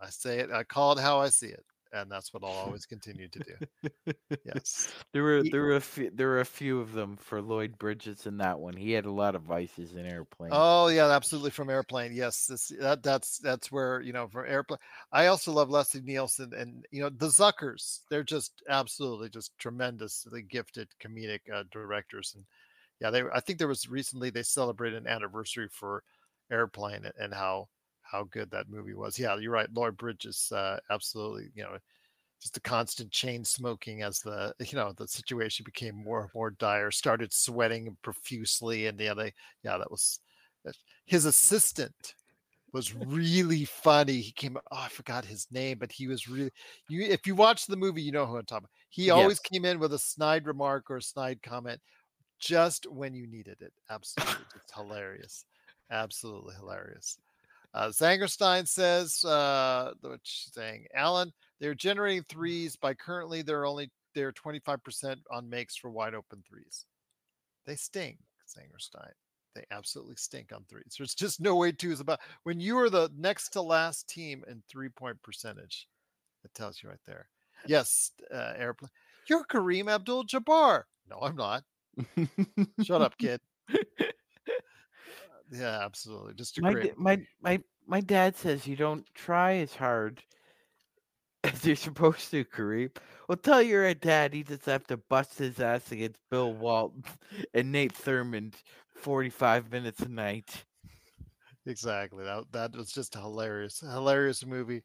I say it. I call it how I see it. and that's what I'll always continue to do. Yes. (laughs) There were there were a few, there were a few of them for Lloyd Bridges in that one. He had a lot of vices in airplane. Oh yeah, absolutely from Airplane. Yes, this that that's that's where you know for Airplane. I also love Leslie Nielsen and you know the Zuckers. They're just absolutely just tremendously gifted comedic uh, directors and yeah, they. I think there was recently they celebrated an anniversary for Airplane and, and how how good that movie was. Yeah, you're right. Lloyd Bridges, uh, absolutely. You know, just the constant chain smoking as the you know the situation became more and more dire. Started sweating profusely, and yeah, they yeah that was his assistant was really funny. He came. Oh, I forgot his name, but he was really. You, if you watch the movie, you know who I'm talking about. He always Yes. came in with a snide remark or a snide comment, just when you needed it. Absolutely, just hilarious. Absolutely hilarious. Uh, Zangerstein says, uh, what she's saying, Alan, they're generating threes by currently they're only they're 25% on makes for wide open threes. They stink, Zangerstein. They absolutely stink on threes. There's just no way to is about when you are the next to last team in three point percentage. It tells you right there. Yes, uh, airplane. You're Kareem Abdul Jabbar. No, I'm not. (laughs) Shut up, kid. Yeah, absolutely. Just a my, great. d- my my my dad says you don't try as hard (laughs) as you're supposed to, Kareem. Well, tell your dad he just have to bust his ass against Bill Walton (laughs) and Nate Thurmond 45 minutes a night. Exactly. That that was just a hilarious, hilarious movie.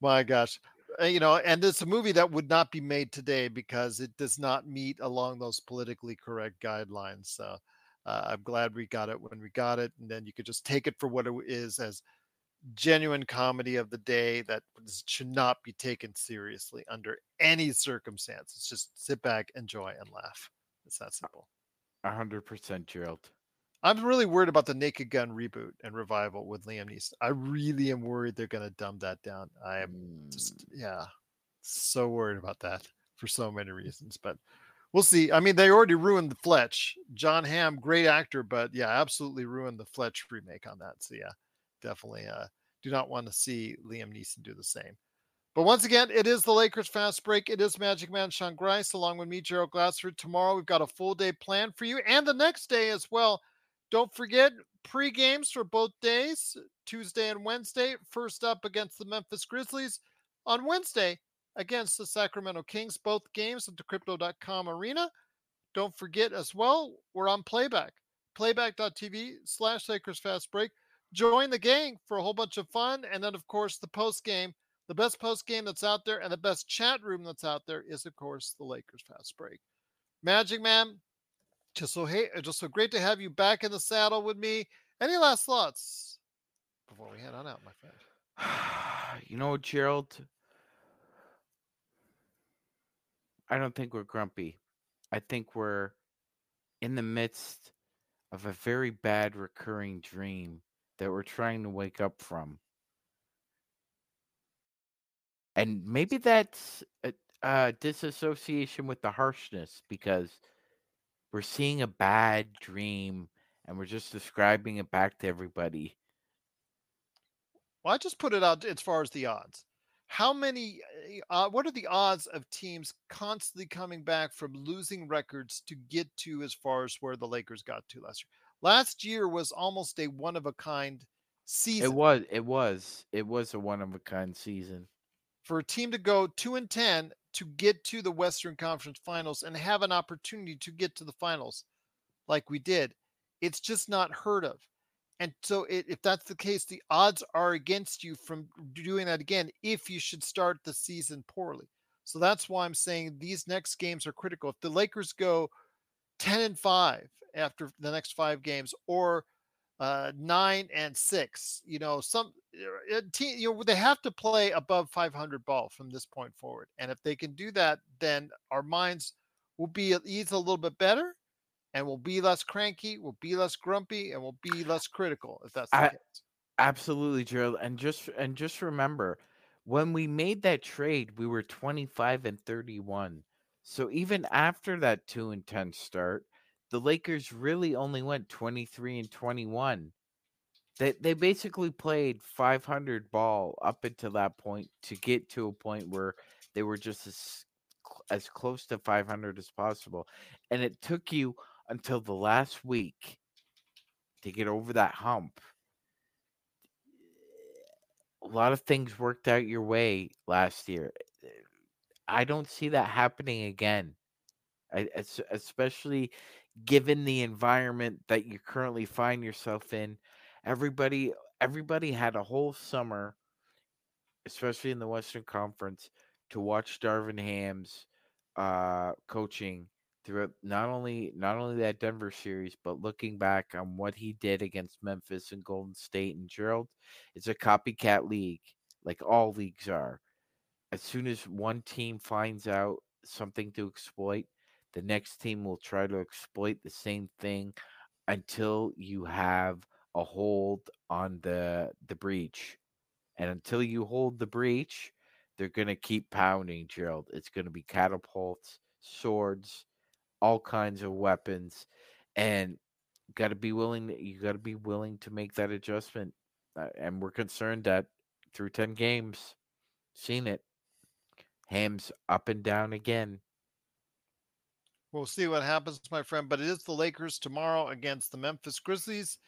My gosh. Uh, You know, and it's a movie that would not be made today because it does not meet along those politically correct guidelines. So uh, I'm glad we got it when we got it, and then you could just take it for what it is as genuine comedy of the day that should not be taken seriously under any circumstances. Just sit back, enjoy, and laugh. It's that simple. 100% Gerald. I'm really worried about the Naked Gun reboot and revival with Liam Neeson. I really am worried they're going to dumb that down. I am Mm, just, yeah, so worried about that for so many reasons. But we'll see. I mean, they already ruined the Fletch. Jon Hamm, great actor, but yeah, absolutely ruined the Fletch remake on that. So yeah, definitely uh, do not want to see Liam Neeson do the same. But once again, it is the Lakers fast break. It is Magic Man Sean Grice along with me, Gerald Glassford. Tomorrow we've got a full day planned for you, and the next day as well. Don't forget pre games for both days, Tuesday and Wednesday. First up against the Memphis Grizzlies on Wednesday against the Sacramento Kings. Both games at the crypto.com arena. Don't forget as well, we're on playback. Playback.tv slash Lakers Fast Break. Join the gang for a whole bunch of fun. And then, of course, the post game. The best post game that's out there and the best chat room that's out there is, of course, the Lakers Fast Break. Magic Man, just so hey, just so great to have you back in the saddle with me. Any last thoughts before we head on out, my friend? (sighs) you know, Gerald, I don't think we're grumpy. I think we're in the midst of a very bad recurring dream that we're trying to wake up from. And maybe that's a, a disassociation with the harshness because we're seeing a bad dream and we're just describing it back to everybody. Well, I just put it out as far as the odds. How many? Uh, what are the odds of teams constantly coming back from losing records to get to as far as where the Lakers got to last year? Last year was almost a one of a kind season. It was it was it was a one of a kind season. for a team to go two and ten to get to the Western Conference Finals and have an opportunity to get to the finals, like we did, it's just not heard of. And so, it, if that's the case, the odds are against you from doing that again if you should start the season poorly. So that's why I'm saying these next games are critical. If the Lakers go 10 and 5 after the next five games, or uh, nine and six. You know, some uh, team, you know, they have to play above 500 ball from this point forward. And if they can do that, then our minds will be at ease a little bit better, and we'll be less cranky, we'll be less grumpy, and we'll be less critical. If that's the I- case. Absolutely, Gerald. And just and just remember, when we made that trade, we were 25 and 31. So even after that 2 and 10 start, the Lakers really only went 23 and 21. They they basically played 500 ball up until that point to get to a point where they were just as as close to 500 as possible, and it took you until the last week to get over that hump. A lot of things worked out your way last year. I don't see that happening again. I, especially given the environment that you currently find yourself in everybody everybody had a whole summer especially in the western conference to watch darvin ham's uh, coaching throughout not only not only that denver series but looking back on what he did against memphis and golden state and gerald it's a copycat league like all leagues are as soon as one team finds out something to exploit the next team will try to exploit the same thing until you have a hold on the the breach. And until you hold the breach, they're to keep pounding, Gerald. It's to be catapults, swords, all kinds of weapons and got to be willing you got to be willing to make that adjustment. Uh, and we're concerned that through 10 games, seen it. Hams up and down again. We'll see what happens, my friend. But it is the Lakers tomorrow against the Memphis Grizzlies.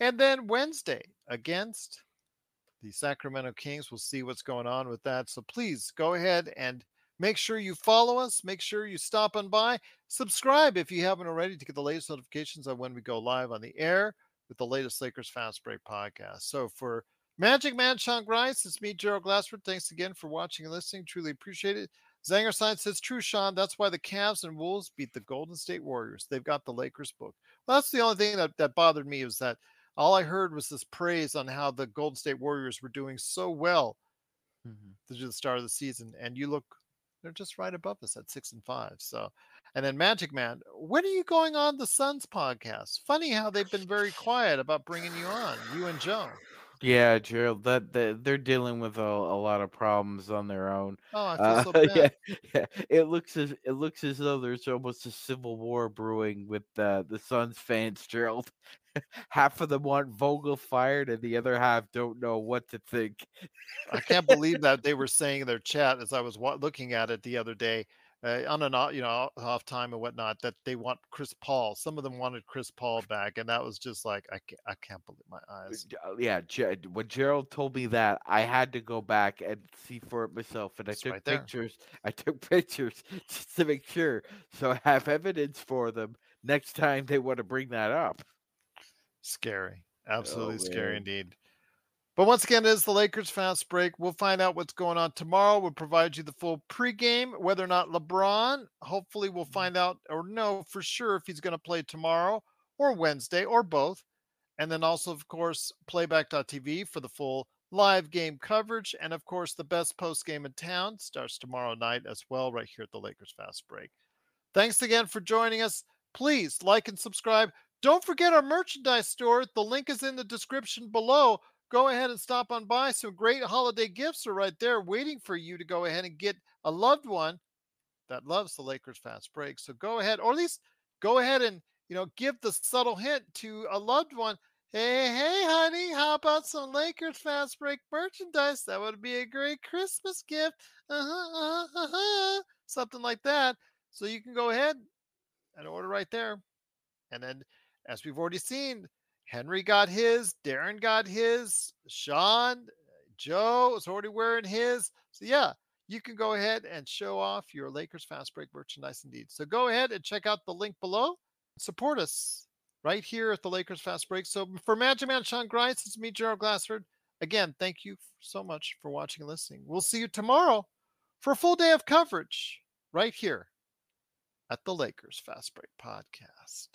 And then Wednesday against the Sacramento Kings. We'll see what's going on with that. So please go ahead and make sure you follow us. Make sure you stop on by. Subscribe if you haven't already to get the latest notifications on when we go live on the air with the latest Lakers Fast Break podcast. So for Magic Man Sean Grice, it's me, Gerald Glassford. Thanks again for watching and listening. Truly appreciate it. Zanger Science says, True, Sean. That's why the Cavs and Wolves beat the Golden State Warriors. They've got the Lakers book. Well, that's the only thing that, that bothered me was that all I heard was this praise on how the Golden State Warriors were doing so well mm-hmm. to the start of the season, and you look they're just right above us at six and five. So, and then Magic Man, when are you going on the Suns podcast? Funny how they've been very quiet about bringing you on, you and Joe. Yeah, Gerald, that, that they're dealing with a, a lot of problems on their own. Oh, I feel uh, so (laughs) bad. Yeah, yeah, it looks as it looks as though there's almost a civil war brewing with uh, the Suns fans, Gerald. (laughs) half of them want Vogel fired, and the other half don't know what to think. I can't believe that (laughs) they were saying in their chat as I was looking at it the other day uh, on and off, you know, off time and whatnot, that they want Chris Paul. Some of them wanted Chris Paul back, and that was just like I can't, I can't believe my eyes. Uh, yeah, when Gerald told me that, I had to go back and see for it myself, and it's I took right pictures. I took (laughs) pictures just to make sure, so I have evidence for them next time they want to bring that up. Scary, absolutely oh, scary indeed. But once again, it is the Lakers fast break. We'll find out what's going on tomorrow. We'll provide you the full pregame, whether or not LeBron, hopefully, we'll mm-hmm. find out or know for sure if he's going to play tomorrow or Wednesday or both. And then also, of course, playback.tv for the full live game coverage. And of course, the best post game in town starts tomorrow night as well, right here at the Lakers Fast Break. Thanks again for joining us. Please like and subscribe. Don't forget our merchandise store. The link is in the description below go ahead and stop on by. Some great holiday gifts are right there waiting for you to go ahead and get a loved one that loves the Lakers fast break. So go ahead, or at least go ahead and you know give the subtle hint to a loved one. Hey, hey, honey, how about some Lakers fast break merchandise? That would be a great Christmas gift. Uh-huh, uh-huh, uh-huh. Something like that. So you can go ahead and order right there. And then, as we've already seen, Henry got his, Darren got his, Sean, Joe is already wearing his. So yeah, you can go ahead and show off your Lakers Fast Break merchandise indeed. So go ahead and check out the link below. Support us right here at the Lakers Fast Break. So for Magic Man Sean Grice, it's me, Gerald Glassford. Again, thank you so much for watching and listening. We'll see you tomorrow for a full day of coverage right here at the Lakers Fast Break Podcast.